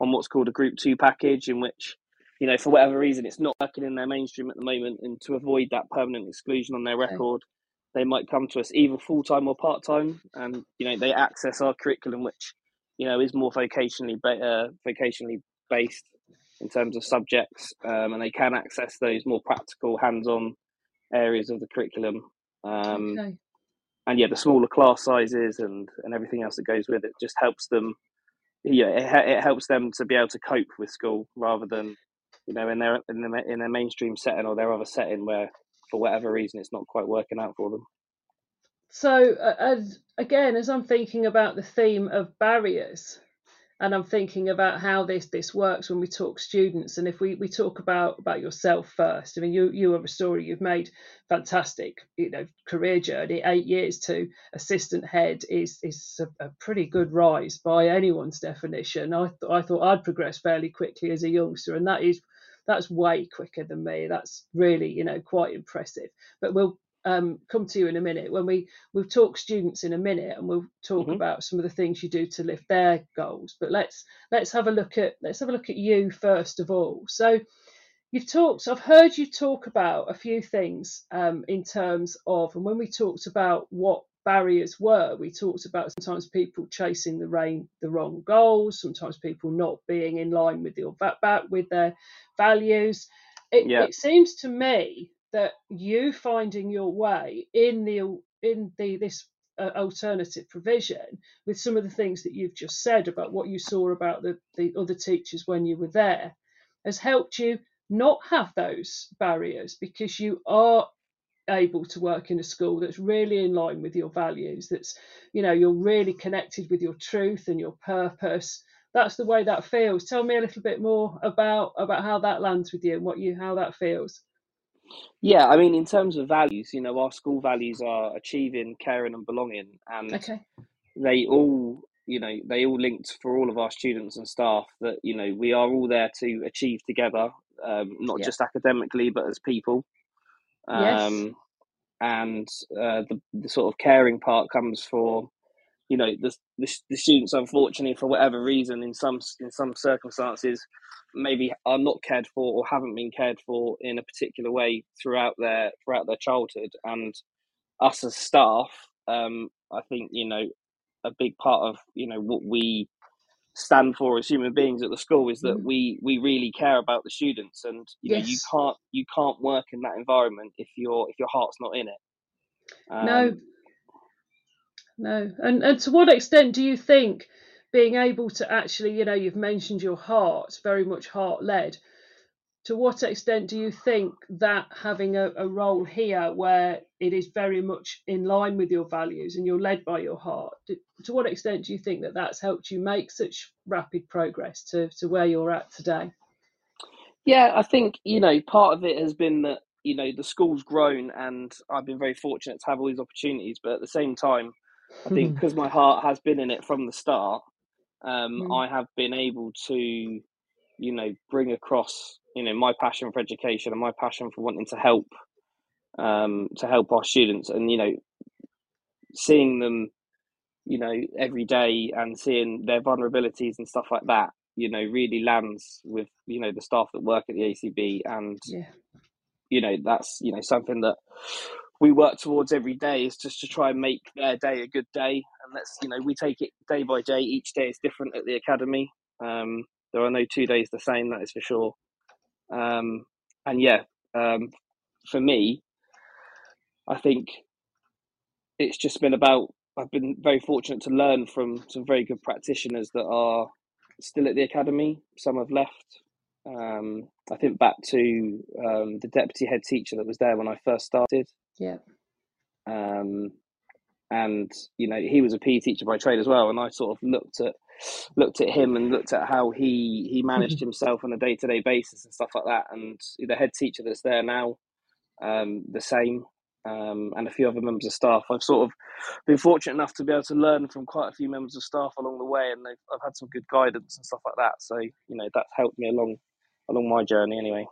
on what's called a Group Two package, in which you know for whatever reason it's not working in their mainstream at the moment, and to avoid that permanent exclusion on their record, they might come to us either full time or part time, and you know they access our curriculum, which you know is more vocationally ba- uh, vocationally based in terms of subjects, um, and they can access those more practical, hands-on areas of the curriculum. Um, okay. and yeah, the smaller class sizes and and everything else that goes with it just helps them. Yeah, it, it helps them to be able to cope with school rather than you know in their in their in their mainstream setting or their other setting where for whatever reason it's not quite working out for them. So uh, as, again, as I'm thinking about the theme of barriers, and I'm thinking about how this this works when we talk students, and if we, we talk about about yourself first, I mean, you you have a story you've made fantastic, you know, career journey. Eight years to assistant head is is a, a pretty good rise by anyone's definition. I th- I thought I'd progress fairly quickly as a youngster, and that is that's way quicker than me. That's really you know quite impressive. But we'll um, come to you in a minute when we we'll talk students in a minute and we'll talk Mhm. about some of the things you do to lift their goals but let's let's have a look at let's have a look at you first of all so you've talked i've heard you talk about a few things um, in terms of and when we talked about what barriers were we talked about sometimes people chasing the rain the wrong goals sometimes people not being in line with your va- va- with their values it, Yeah. it seems to me that you finding your way in the in the this uh, alternative provision with some of the things that you've just said about what you saw about the, the other teachers when you were there has helped you not have those barriers because you are able to work in a school that's really in line with your values that's you know you're really connected with your truth and your purpose that's the way that feels. Tell me a little bit more about about how that lands with you and what you how that feels. Yeah, I mean, in terms of values, you know, our school values are achieving, caring, and belonging, and Okay. they all, you know, they all linked for all of our students and staff that you know we are all there to achieve together, um, not Yeah. just academically, but as people. Yes. Um, and uh, the the sort of caring part comes for you know the, the the students unfortunately for whatever reason in some in some circumstances maybe are not cared for or haven't been cared for in a particular way throughout their throughout their childhood and us as staff um i think you know a big part of you know what we stand for as human beings at the school is that Mm. we we really care about the students and you know you can't you can't work in that environment if your if your heart's not in it No. um, No. And and to what extent do you think being able to actually, you know, you've mentioned your heart, very much heart led. To what extent do you think that having a, a role here where it is very much in line with your values and you're led by your heart, do, to what extent do you think that that's helped you make such rapid progress to, to where you're at today? Yeah, I think, you know, part of it has been that, you know, the school's grown and I've been very fortunate to have all these opportunities. But at the same time, I think *laughs* because my heart has been in it from the start, um, Mm. I have been able to, you know, bring across, you know, my passion for education and my passion for wanting to help, um, to help our students and, you know, seeing them, you know, every day and seeing their vulnerabilities and stuff like that, you know, really lands with, you know, the staff that work at the ACB and yeah. you know that's you know something that we work towards every day is just to try and make their day a good day. And that's you know we take it day by day. Each day is different at the academy. Um there are no two days the same that is for sure um and yeah um for me i think it's just been about i've been very fortunate to learn from some very good practitioners that are still at the academy some have left um, I think back to um, the deputy head teacher that was there when I first started, Yeah. um, and you know he was a PE teacher by trade as well. And I sort of looked at looked at him and looked at how he he managed himself on a day to day basis and stuff like that. And the head teacher that's there now, um, the same, um, and a few other members of staff. I've sort of been fortunate enough to be able to learn from quite a few members of staff along the way, and they've, I've had some good guidance and stuff like that. So you know that's helped me along along my journey anyway.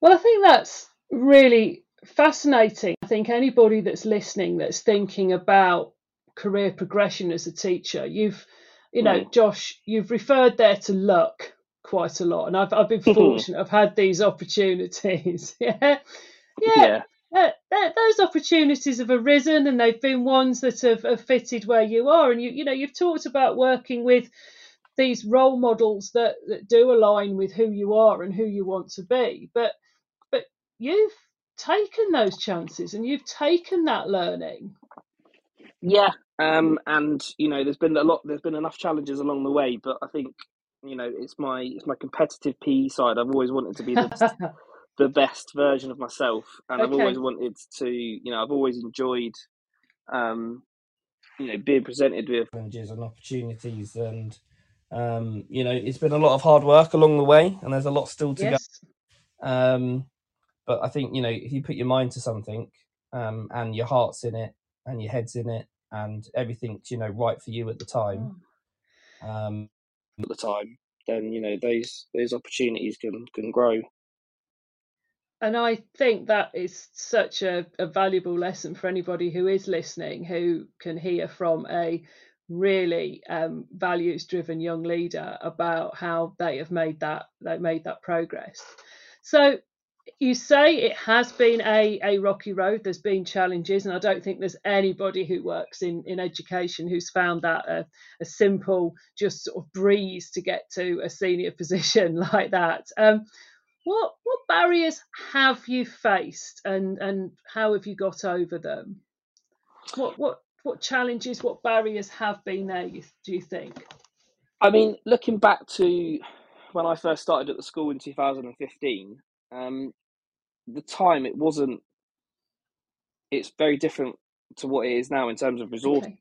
Well, I think that's really fascinating. I think anybody that's listening that's thinking about career progression as a teacher, you've, you know, Mm. Josh, you've referred there to luck quite a lot, and I've I've been fortunate. I've had these opportunities. *laughs* yeah, yeah. Yeah, Uh, those opportunities have arisen and they've been ones that have, have fitted where you are and you you know you've talked about working with these role models that, that do align with who you are and who you want to be but but you've taken those chances and you've taken that learning yeah. Um, and you know, there's been a lot. There's been enough challenges along the way, but I think you know it's my it's my competitive PE side. I've always wanted to be the *laughs* the best version of myself, and I've always wanted to. You know, I've always enjoyed, um, you know, being presented with challenges and opportunities and um, you know it's been a lot of hard work along the way and there's a lot still to yes go um, but i think you know if you put your mind to something um, and your heart's in it and your head's in it and everything's you know right for you at the time um, at the time, then you know those those opportunities can can grow. and I think that is such a, a valuable lesson for anybody who is listening who can hear from a really um, values driven young leader about how they have made that they made that progress. So you say it has been a, a rocky road. There's been challenges, and I don't think there's anybody who works in, in education who's found that a, a simple, just sort of breeze to get to a senior *laughs* position like that. Um, what what barriers have you faced, and and how have you got over them? What what what challenges, what barriers have been there? You, do you think? I mean, looking back to when I first started at the school in 2015, um, the time it wasn't. It's very different to what it is now in terms of resource. Okay.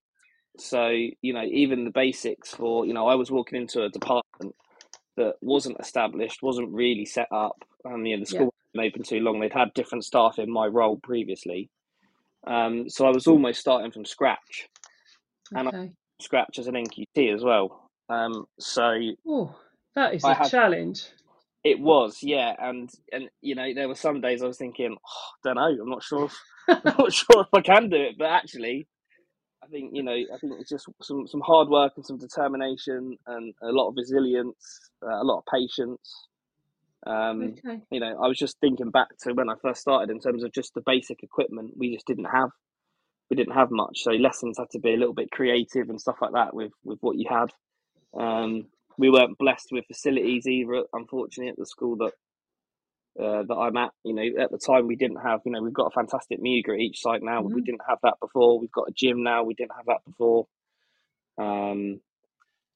so you know, even the basics for you know, I was walking into a department that wasn't established, wasn't really set up. And, you know, the school yeah. wasn't open too long. They'd had different staff in my role previously, um, so I was almost starting from scratch, okay. and I scratch as an NQT as well. Um, so Ooh, that is I a had, challenge. It was, yeah, and and you know there were some days I was thinking, oh, don't know, I'm not sure, if, *laughs* I'm not *laughs* sure if I can do it, but actually, I think you know I think it's just some some hard work and some determination and a lot of resilience, uh, a lot of patience. Um, okay. You know, I was just thinking back to when I first started in terms of just the basic equipment we just didn't have. We didn't have much, so lessons had to be a little bit creative and stuff like that with with what you had. Um, we weren't blessed with facilities either, unfortunately, at the school that uh, that I'm at. You know, at the time we didn't have. You know, we've got a fantastic Muga at each site now. Mm-hmm. We didn't have that before. We've got a gym now. We didn't have that before. Um,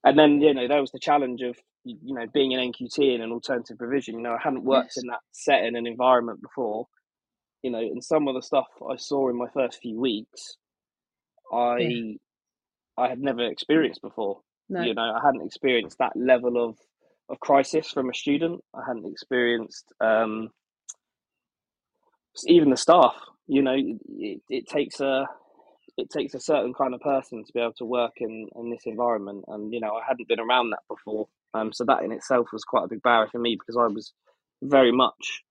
and then you know there was the challenge of you know being an NQT in an alternative provision. You know, I hadn't worked yes. in that setting and environment before. You know, and some of the stuff I saw in my first few weeks, I yeah. I had never experienced before. No. You know, I hadn't experienced that level of of crisis from a student. I hadn't experienced um, even the staff. You know, it, it takes a it takes a certain kind of person to be able to work in in this environment, and you know, I hadn't been around that before. Um, so that in itself was quite a big barrier for me because I was very much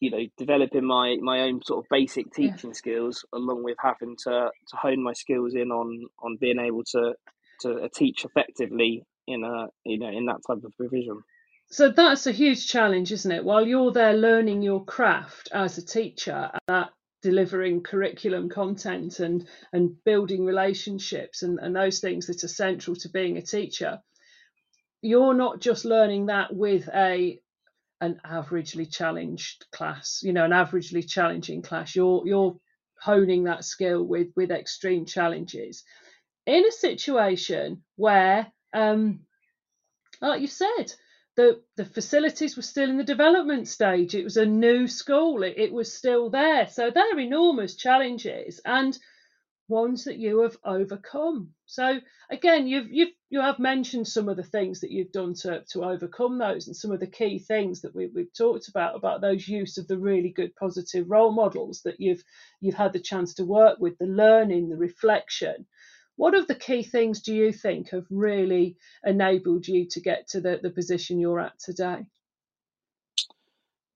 you know developing my my own sort of basic teaching yeah. skills along with having to to hone my skills in on on being able to to uh, teach effectively in a you know in that type of provision. So that's a huge challenge, isn't it? While you're there learning your craft as a teacher, that delivering curriculum content and and building relationships and, and those things that are central to being a teacher, you're not just learning that with a an averagely challenged class, you know, an averagely challenging class. You're you're honing that skill with with extreme challenges in a situation where, um, like you said, the the facilities were still in the development stage. It was a new school. It, it was still there. So they're enormous challenges and ones that you have overcome. So again, you've you've you have mentioned some of the things that you've done to to overcome those and some of the key things that we, we've talked about about those use of the really good positive role models that you've you've had the chance to work with, the learning, the reflection. What of the key things do you think have really enabled you to get to the, the position you're at today?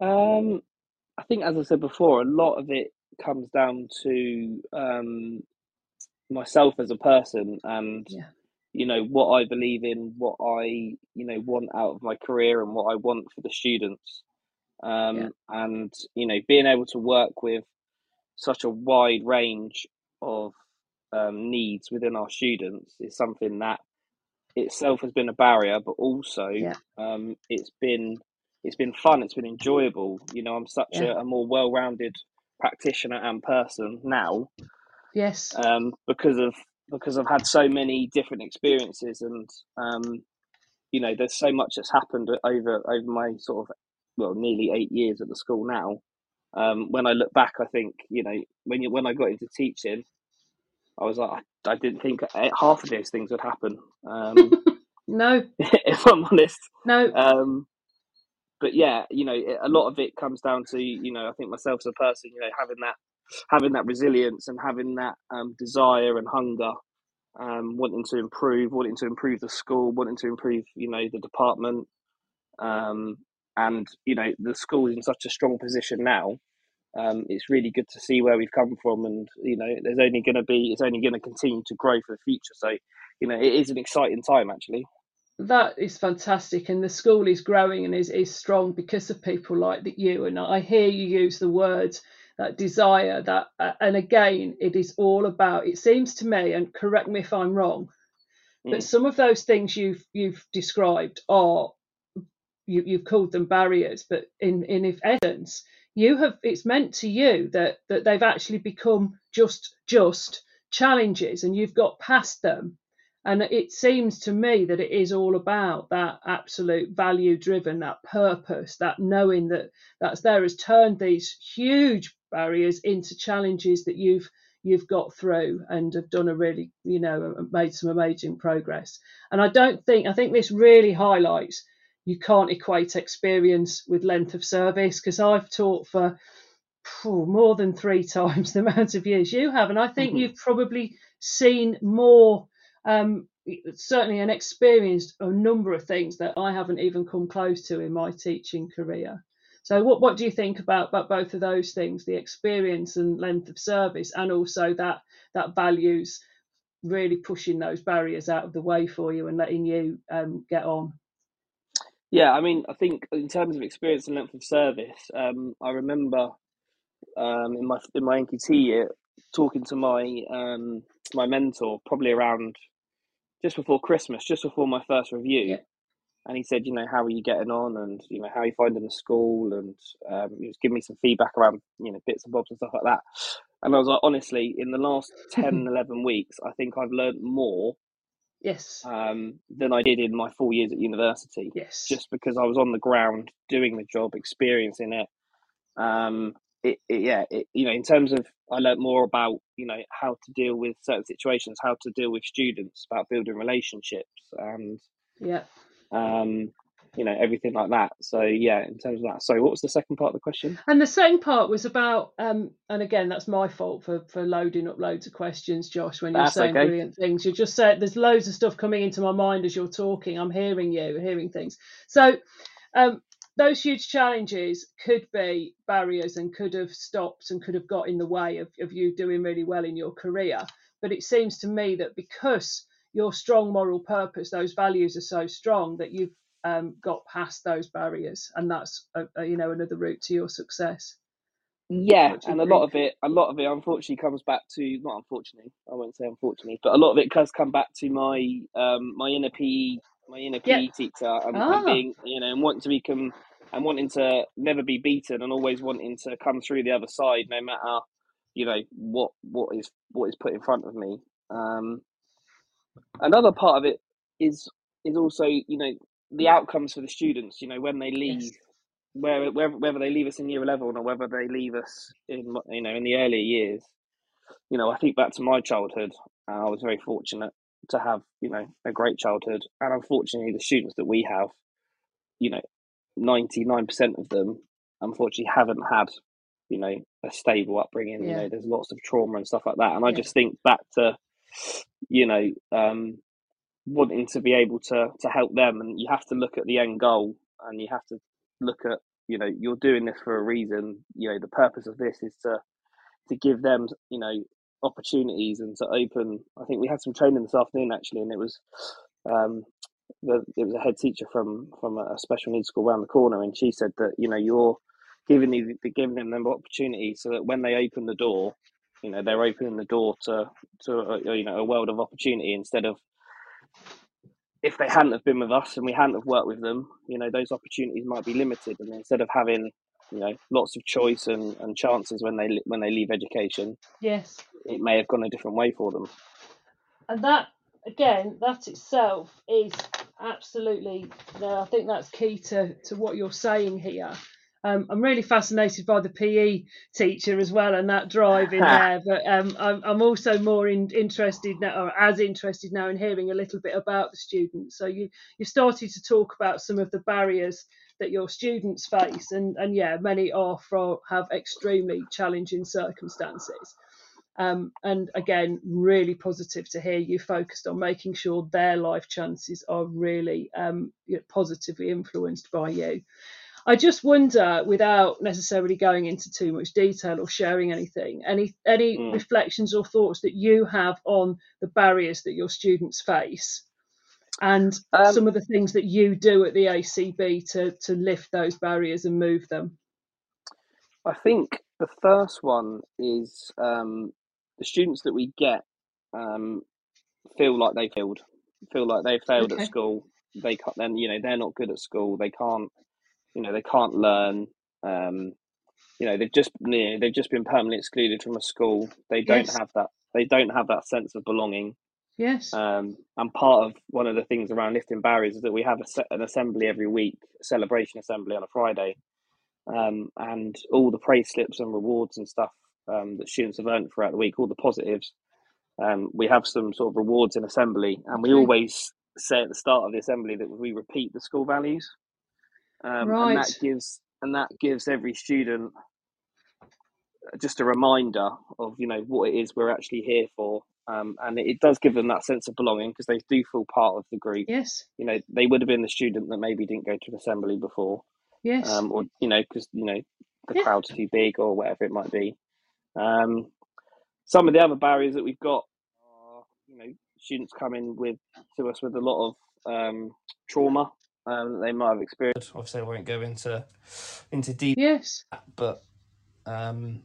Um, I think, as I said before, a lot of it comes down to um, myself as a person and yeah. you know what I believe in, what I you know want out of my career, and what I want for the students. Um, yeah. And you know, being able to work with such a wide range of um, needs within our students is something that itself has been a barrier, but also yeah. um, it's been it's been fun. It's been enjoyable. You know, I'm such yeah. a, a, more well-rounded practitioner and person now. Yes. Um, because of because I've had so many different experiences, and um, you know, there's so much that's happened over over my sort of well, nearly eight years at the school now. Um, when I look back, I think you know when you when I got into teaching, I was like, I, I didn't think half of those things would happen. Um, *laughs* no, *laughs* if I'm honest, no. Um, but yeah, you know, a lot of it comes down to you know, I think myself as a person, you know, having that having that resilience and having that um, desire and hunger, um, wanting to improve, wanting to improve the school, wanting to improve, you know, the department, um, and you know, the school is in such a strong position now um, it's really good to see where we've come from, and you know, there's only going to be, it's only going to continue to grow for the future. So, you know, it is an exciting time actually. That is fantastic, and the school is growing and is is strong because of people like that you. And I hear you use the words that desire, that, uh, and again, it is all about. It seems to me, and correct me if I'm wrong, mm. but some of those things you've you've described are you, you've called them barriers, but in in if essence you have it's meant to you that that they've actually become just just challenges and you've got past them and it seems to me that it is all about that absolute value driven that purpose that knowing that that's there has turned these huge barriers into challenges that you've you've got through and have done a really, you know, made some amazing progress. And I don't think, I think this really highlights you can't equate experience with length of service because I've taught for more than three *laughs* times the amount of years you have. And I think mm-hmm. you've probably seen more, um, certainly and experienced a number of things that I haven't even come close to in my teaching career. So, what, what do you think about, about both of those things, the experience and length of service, and also that that values really pushing those barriers out of the way for you and letting you um, get on? Yeah, I mean, I think in terms of experience and length of service, um, I remember um, in my in my NQT year talking to my um, my mentor probably around just before Christmas, just before my first review, yeah. and he said, you know, how are you getting on, and you know, how are you finding the school, and um, he was giving me some feedback around you know bits and bobs and stuff like that. And I was like, honestly, in the last *laughs* 10, 11 weeks, I think I've learned more Yes. Um, than I did in my four years at university. Yes. Just because I was on the ground doing the job, experiencing it. Um, it, it, yeah, it, you know, in terms of, I learned more about, you know, how to deal with certain situations, how to deal with students, about building relationships, and yeah, um, you know, everything like that. So yeah, in terms of that. So what was the second part of the question? And the second part was about, um, and again, that's my fault for for loading up loads of questions, Josh. When you're that's saying okay. brilliant things, you just said there's loads of stuff coming into my mind as you're talking. I'm hearing you, hearing things. So. Um, those huge challenges could be barriers and could have stopped and could have got in the way of, of you doing really well in your career. But it seems to me that because your strong moral purpose, those values are so strong that you've um, got past those barriers, and that's a, a, you know another route to your success. Yeah, and a lot of it, a lot of it, unfortunately, comes back to not unfortunately, I won't say unfortunately, but a lot of it does come back to my um, my inner PE my inner PE yeah. teacher and, ah. and, being, you know, and wanting to become and wanting to never be beaten and always wanting to come through the other side, no matter, you know, what what is what is put in front of me. Um, another part of it is is also, you know, the outcomes for the students. You know, when they leave. Yes. Where, whether, whether they leave us in year 11 or whether they leave us in you know in the earlier years you know I think back to my childhood I was very fortunate to have you know a great childhood and unfortunately the students that we have you know 99% of them unfortunately haven't had you know a stable upbringing yeah. you know there's lots of trauma and stuff like that and yeah. i just think back to you know um wanting to be able to to help them and you have to look at the end goal and you have to look at you know you're doing this for a reason you know the purpose of this is to to give them you know opportunities and to open. I think we had some training this afternoon actually, and it was um, the, it was a head teacher from from a special needs school around the corner, and she said that you know you're giving the, giving them them opportunities so that when they open the door, you know they're opening the door to to a, you know a world of opportunity instead of if they hadn't have been with us and we hadn't have worked with them, you know those opportunities might be limited, and instead of having you know lots of choice and, and chances when they when they leave education yes. it may have gone a different way for them. And that again that itself is absolutely you know, i think that's key to to what you're saying here um, I'm really fascinated by the PE teacher as well and that drive in *laughs* there. But um, I'm, I'm, also more in, interested now, or as interested now, in hearing a little bit about the students. So you you started to talk about some of the barriers that your students face, and and yeah, many are from have extremely challenging circumstances. Um, and again, really positive to hear you focused on making sure their life chances are really um, positively influenced by you. I just wonder, without necessarily going into too much detail or sharing anything, any any mm. reflections or thoughts that you have on the barriers that your students face and um, some of the things that you do at the ACB to to lift those barriers and move them? I think the first one is um, the students that we get um, feel like they failed, feel like they failed okay. at school. They can't, then you know they're not good at school. They can't, you know, they can't learn. Um, you know, they've just you know, they've just been permanently excluded from a school. They don't yes. have that. They don't have that sense of belonging. Yes. Um, and part of one of the things around lifting barriers is that we have a, an assembly every week, celebration assembly on a Friday, um, and all the praise slips and rewards and stuff um, that students have earned throughout the week, all the positives. Um, we have some sort of rewards in assembly, and we Okay. always say at the start of the assembly that we repeat the school values, um, and that gives and that gives every student just a reminder of you know what it is we're actually here for, um, and it, it does give them that sense of belonging because they do feel part of the group. Yes. You know, they would have been the student that maybe didn't go to an assembly before, Yes. um, or you know, because you know the Yeah. crowd's too big or whatever it might be. Um, some of the other barriers that we've got are, you know, students coming with to us with a lot of um, trauma um, they might have experienced. Obviously, I won't go into into deep, yes. but um,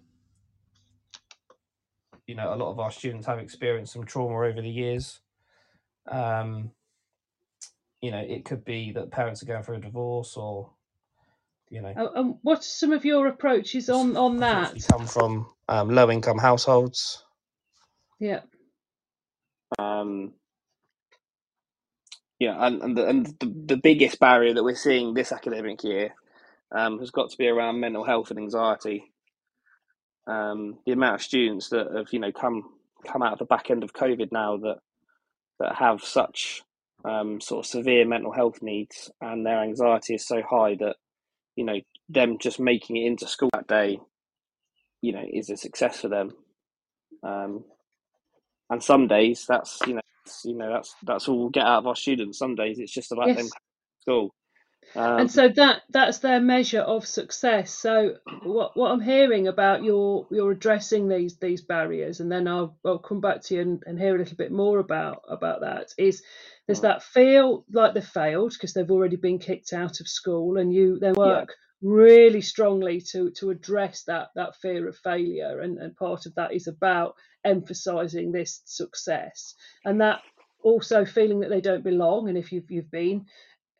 you know, a lot of our students have experienced some trauma over the years. Um, you know, it could be that parents are going through a divorce, or you know, And what what's some of your approaches on on that? unfortunately come from um, low income households. Yeah. Um, yeah, and and the, and the, the biggest barrier that we're seeing this academic year um, has got to be around mental health and anxiety. Um, the amount of students that have you know come come out of the back end of COVID now that that have such um, sort of severe mental health needs and their anxiety is so high that you know them just making it into school that day, you know, is a success for them. Um, and some days that's you know it's- you know that's that's all we'll get out of our students. Some days it's just about them Yes. to school. Um, and so that that's their measure of success so what what i'm hearing about your you're addressing these these barriers and then i'll, I'll come back to you and, and hear a little bit more about about that is there's that feel like they've failed because they've already been kicked out of school and you then Yeah. Really strongly to to address that that fear of failure and, and part of that is about emphasizing this success and that also feeling that they don't belong and if you've you've been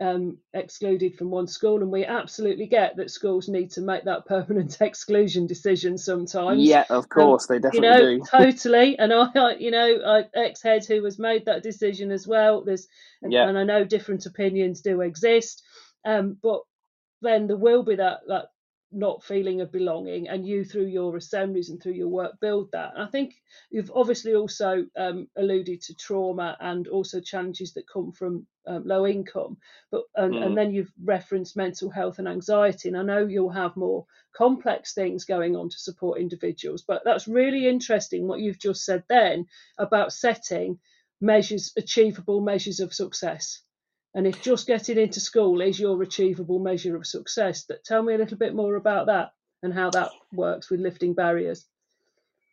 um, excluded from one school, and we absolutely get that schools need to make that *laughs* permanent exclusion decision sometimes. yeah, of course they you definitely know, do. *laughs* totally. And I, I- you know, I, ex-head who has made that decision as well. There's, and, Yeah. and I know different opinions do exist, um, but then there will be that that not feeling of belonging, and you through your assemblies and through your work build that. And I think you've obviously also um, alluded to trauma and also challenges that come from um, low income, but and, Mm. and then you've referenced mental health and anxiety. And I know you'll have more complex things going on to support individuals, but that's really interesting what you've just said then about setting measures, achievable measures of success. And if just getting into school is your achievable measure of success, that tell me a little bit more about that and how that works with lifting barriers.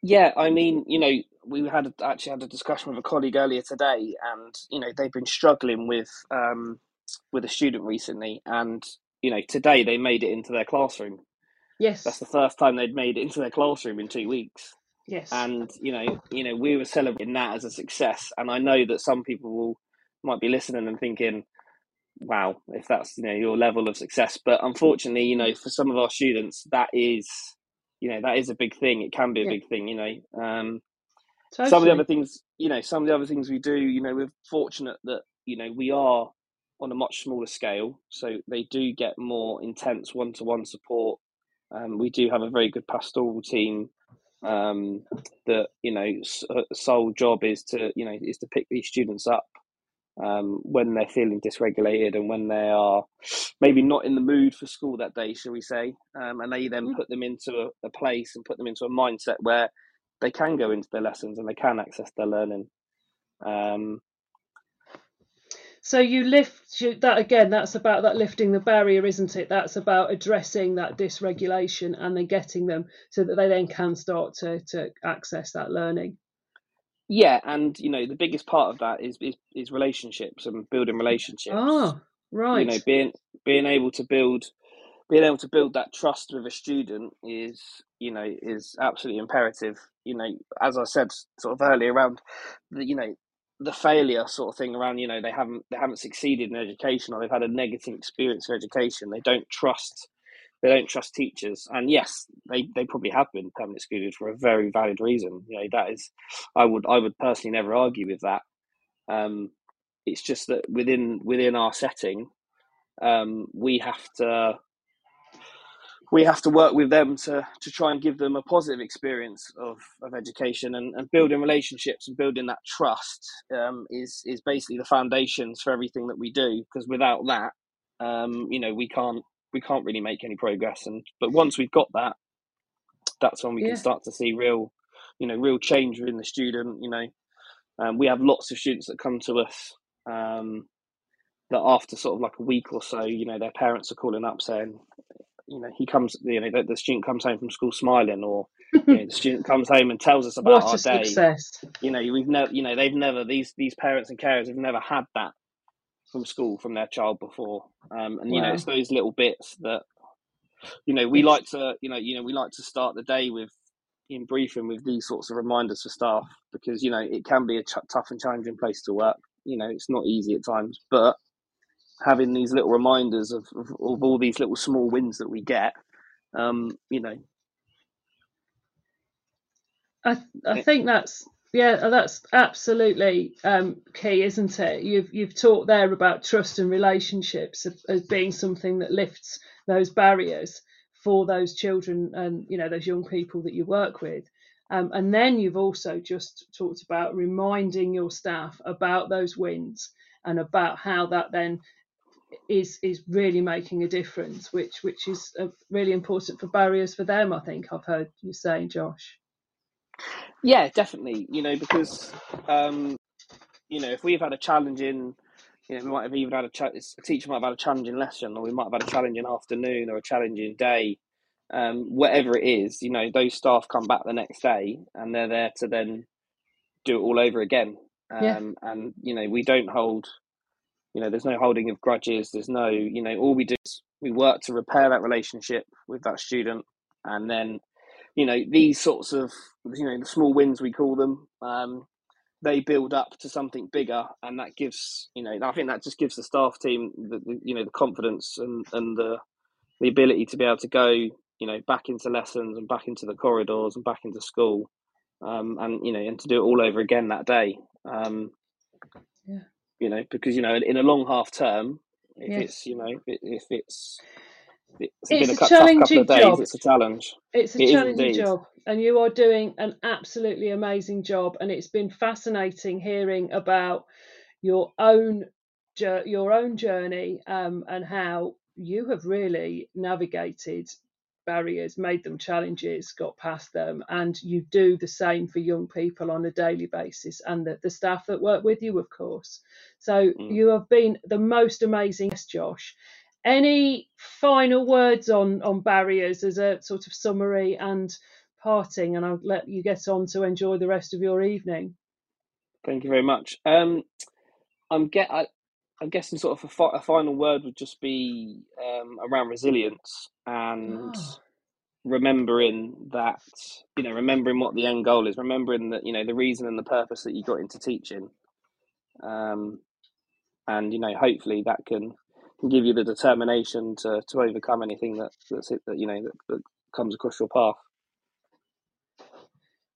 Yeah, I mean, you know, we had actually had a discussion with a colleague earlier today, and you know they've been struggling with um, with a student recently, and you know today they made it into their classroom. Yes. That's the first time they'd made it into their classroom in two weeks. yes. and you know you know we were celebrating that as a success and i know that some people will might be listening and thinking wow if that's you know your level of success but unfortunately you know for some of our students that is you know that is a big thing it can be a Yeah. big thing you know um totally. some of the other things you know some of the other things we do you know we're fortunate that you know we are on a much smaller scale so they do get more intense one-to-one support um, we do have a very good pastoral team um, that you know s- uh, sole job is to you know is to pick these students up um, when they're feeling dysregulated and when they are maybe not in the mood for school that day, shall we say? Um, and they then Mhm. put them into a, a place and put them into a mindset where they can go into their lessons and they can access their learning. Um, So you lift that again. That's about that lifting the barrier, isn't it? That's about addressing that dysregulation and then getting them so that they then can start to to access that learning. Yeah, and you know the biggest part of that is is, is relationships and building relationships. Ah, right. you know being being able to build being able to build that trust with a student is you know is absolutely imperative you know as i said sort of earlier around the you know the failure sort of thing around you know they haven't they haven't succeeded in education or they've had a negative experience in education they don't trust they don't trust teachers. And yes they they probably have been permanently excluded for a very valid reason. You know that is i would i would personally never argue with that. Um it's just that within within our setting um, we have to we have to work with them to to try and give them a positive experience of, of education. And, and building relationships and building that trust um, is is basically the foundations for everything that we do. Because without that um, you know we can't we can't really make any progress and but once we've got that that's when we Yeah. can start to see real you know real change within the student you know um, we have lots of students that come to us um, that after sort of like a week or so you know their parents are calling up saying you know he comes you know the, the student comes home from school smiling or you know, the *laughs* student comes home and tells us about what our day success! you know we've never you know they've never these these parents and carers have never had that from school from their child before um, and you know it's those little bits that you know we like to you know you know we like to start the day with in briefing with these sorts of reminders for staff because you know it can be a ch- tough and challenging place to work. You know it's not easy at times but having these little reminders of, of, of all these little small wins that we get um you know. I I think that's yeah, that's absolutely um, key, isn't it? You've you've talked there about trust and relationships as, as being something that lifts those barriers for those children and you know those young people that you work with. Um, and then you've also just talked about reminding your staff about those wins and about how that then is is really making a difference, which which is uh, really important for barriers for them. I think I've heard you saying, Josh. Yeah, definitely. You know, because um, you know, if we've had a challenging, you know, we might have even had a, cha- a teacher might have had a challenging lesson, or we might have had a challenging afternoon or a challenging day, um, whatever it is. You know, those staff come back the next day and they're there to then do it all over again. Um, Yeah. And you know, we don't hold. You know, there's no holding of grudges. There's no, you know, all we do is we work to repair that relationship with that student, and then you know these sorts of you know the small wins we call them um, they build up to something bigger and that gives you know i think that just gives the staff team the, the you know the confidence and and the the ability to be able to go you know back into lessons and back into the corridors and back into school um, and you know and to do it all over again that day um, Yeah. you know because you know in a long half term if Yes. it's you know if if it's it's, a a cou- tough couple challenging job. it's a challenge It's a It challenging job, and you are doing an absolutely amazing job. And it's been fascinating hearing about your own your own journey um, and how you have really navigated barriers, made them challenges, got past them, and you do the same for young people on a daily basis, and the, the staff that work with you, of course. So Mm. you have been the most amazing Josh. Any final words on on barriers as a sort of summary and parting, and I'll let you get on to enjoy the rest of your evening. Thank you very much. Um, I'm get. I, I'm guessing sort of a, fi- a final word would just be um, around resilience and Ah. remembering that you know remembering what the end goal is, remembering that you know the reason and the purpose that you got into teaching, um, and you know hopefully that can, can give you the determination to, to overcome anything that that's it that you know that, that comes across your path.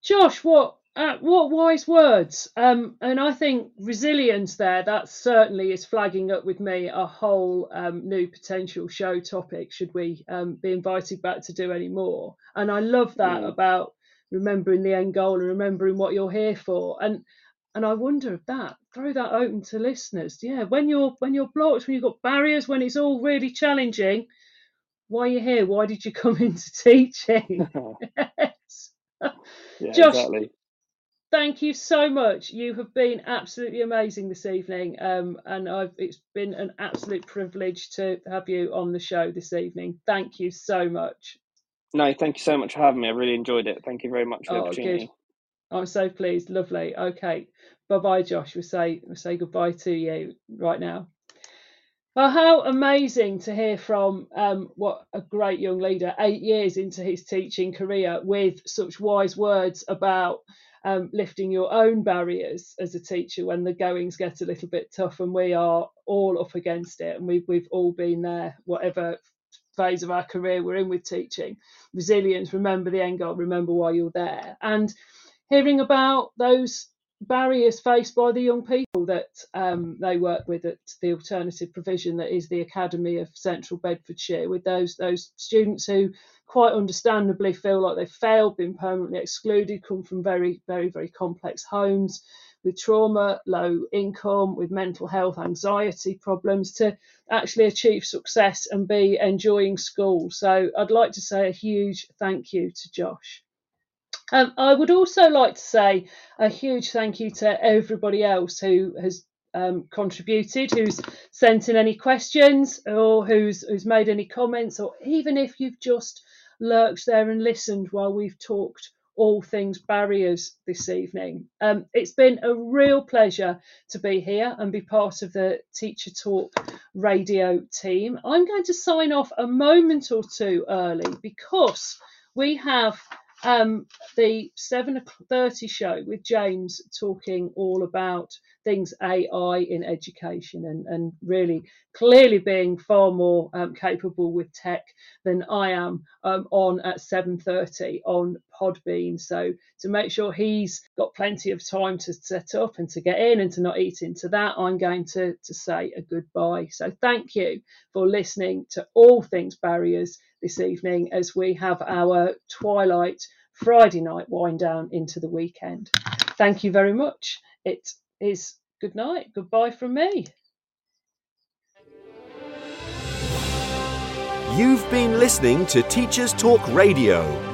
Josh, what uh, what wise words? Um, and I think resilience there that certainly is flagging up with me a whole um, new potential show topic. Should we um, be invited back to do any more? And I love that Mm. about remembering the end goal and remembering what you're here for. And and I wonder if that throw that open to listeners. Yeah, when you're when you're blocked, when you've got barriers, when it's all really challenging, why are you here? Why did you *laughs* come into teaching? *laughs* Yes. *laughs* yeah, Josh, exactly. thank you so much. You have been absolutely amazing this evening, um, and I've it's been an absolute privilege to have you on the show this evening. Thank you so much. No, thank you so much for having me. I really enjoyed it. Thank you very much for the Oh, opportunity. good. I'm so pleased. Lovely. Okay. Bye bye, Josh. We'll say we'll say goodbye to you right now. Well, how amazing to hear from um, what a great young leader, eight years into his teaching career, with such wise words about um, lifting your own barriers as a teacher when the goings get a little bit tough, and we are all up against it, and we've we've all been there, whatever phase of our career we're in with teaching. Resilience, remember the end goal, remember why you're there, and hearing about those barriers faced by the young people that um, they work with at the alternative provision that is the Academy of Central Bedfordshire, with those those students who quite understandably feel like they've failed, been permanently excluded, come from very very very complex homes with trauma, low income, with mental health, anxiety problems to actually achieve success and be enjoying school. So I'd like to say a huge thank you to Josh. Um, I would also like to say a huge thank you to everybody else who has um, contributed, who's sent in any questions, or who's who's made any comments, or even if you've just lurked there and listened while we've talked all things barriers this evening. Um, it's been a real pleasure to be here and be part of the Teacher Talk radio team. I'm going to sign off a moment or two early because we have um, the 7.30 show with James talking all about things AI in education and, and really clearly being far more um, capable with tech than I am um, on at 7.30 on Podbean. So to make sure he's got plenty of time to set up and to get in and to not eat into that, I'm going to, to say a goodbye. So thank you for listening to all things barriers this evening as we have our twilight Friday night wind down into the weekend. Thank you very much. It is good night. Goodbye from me. You've been listening to Teachers Talk Radio.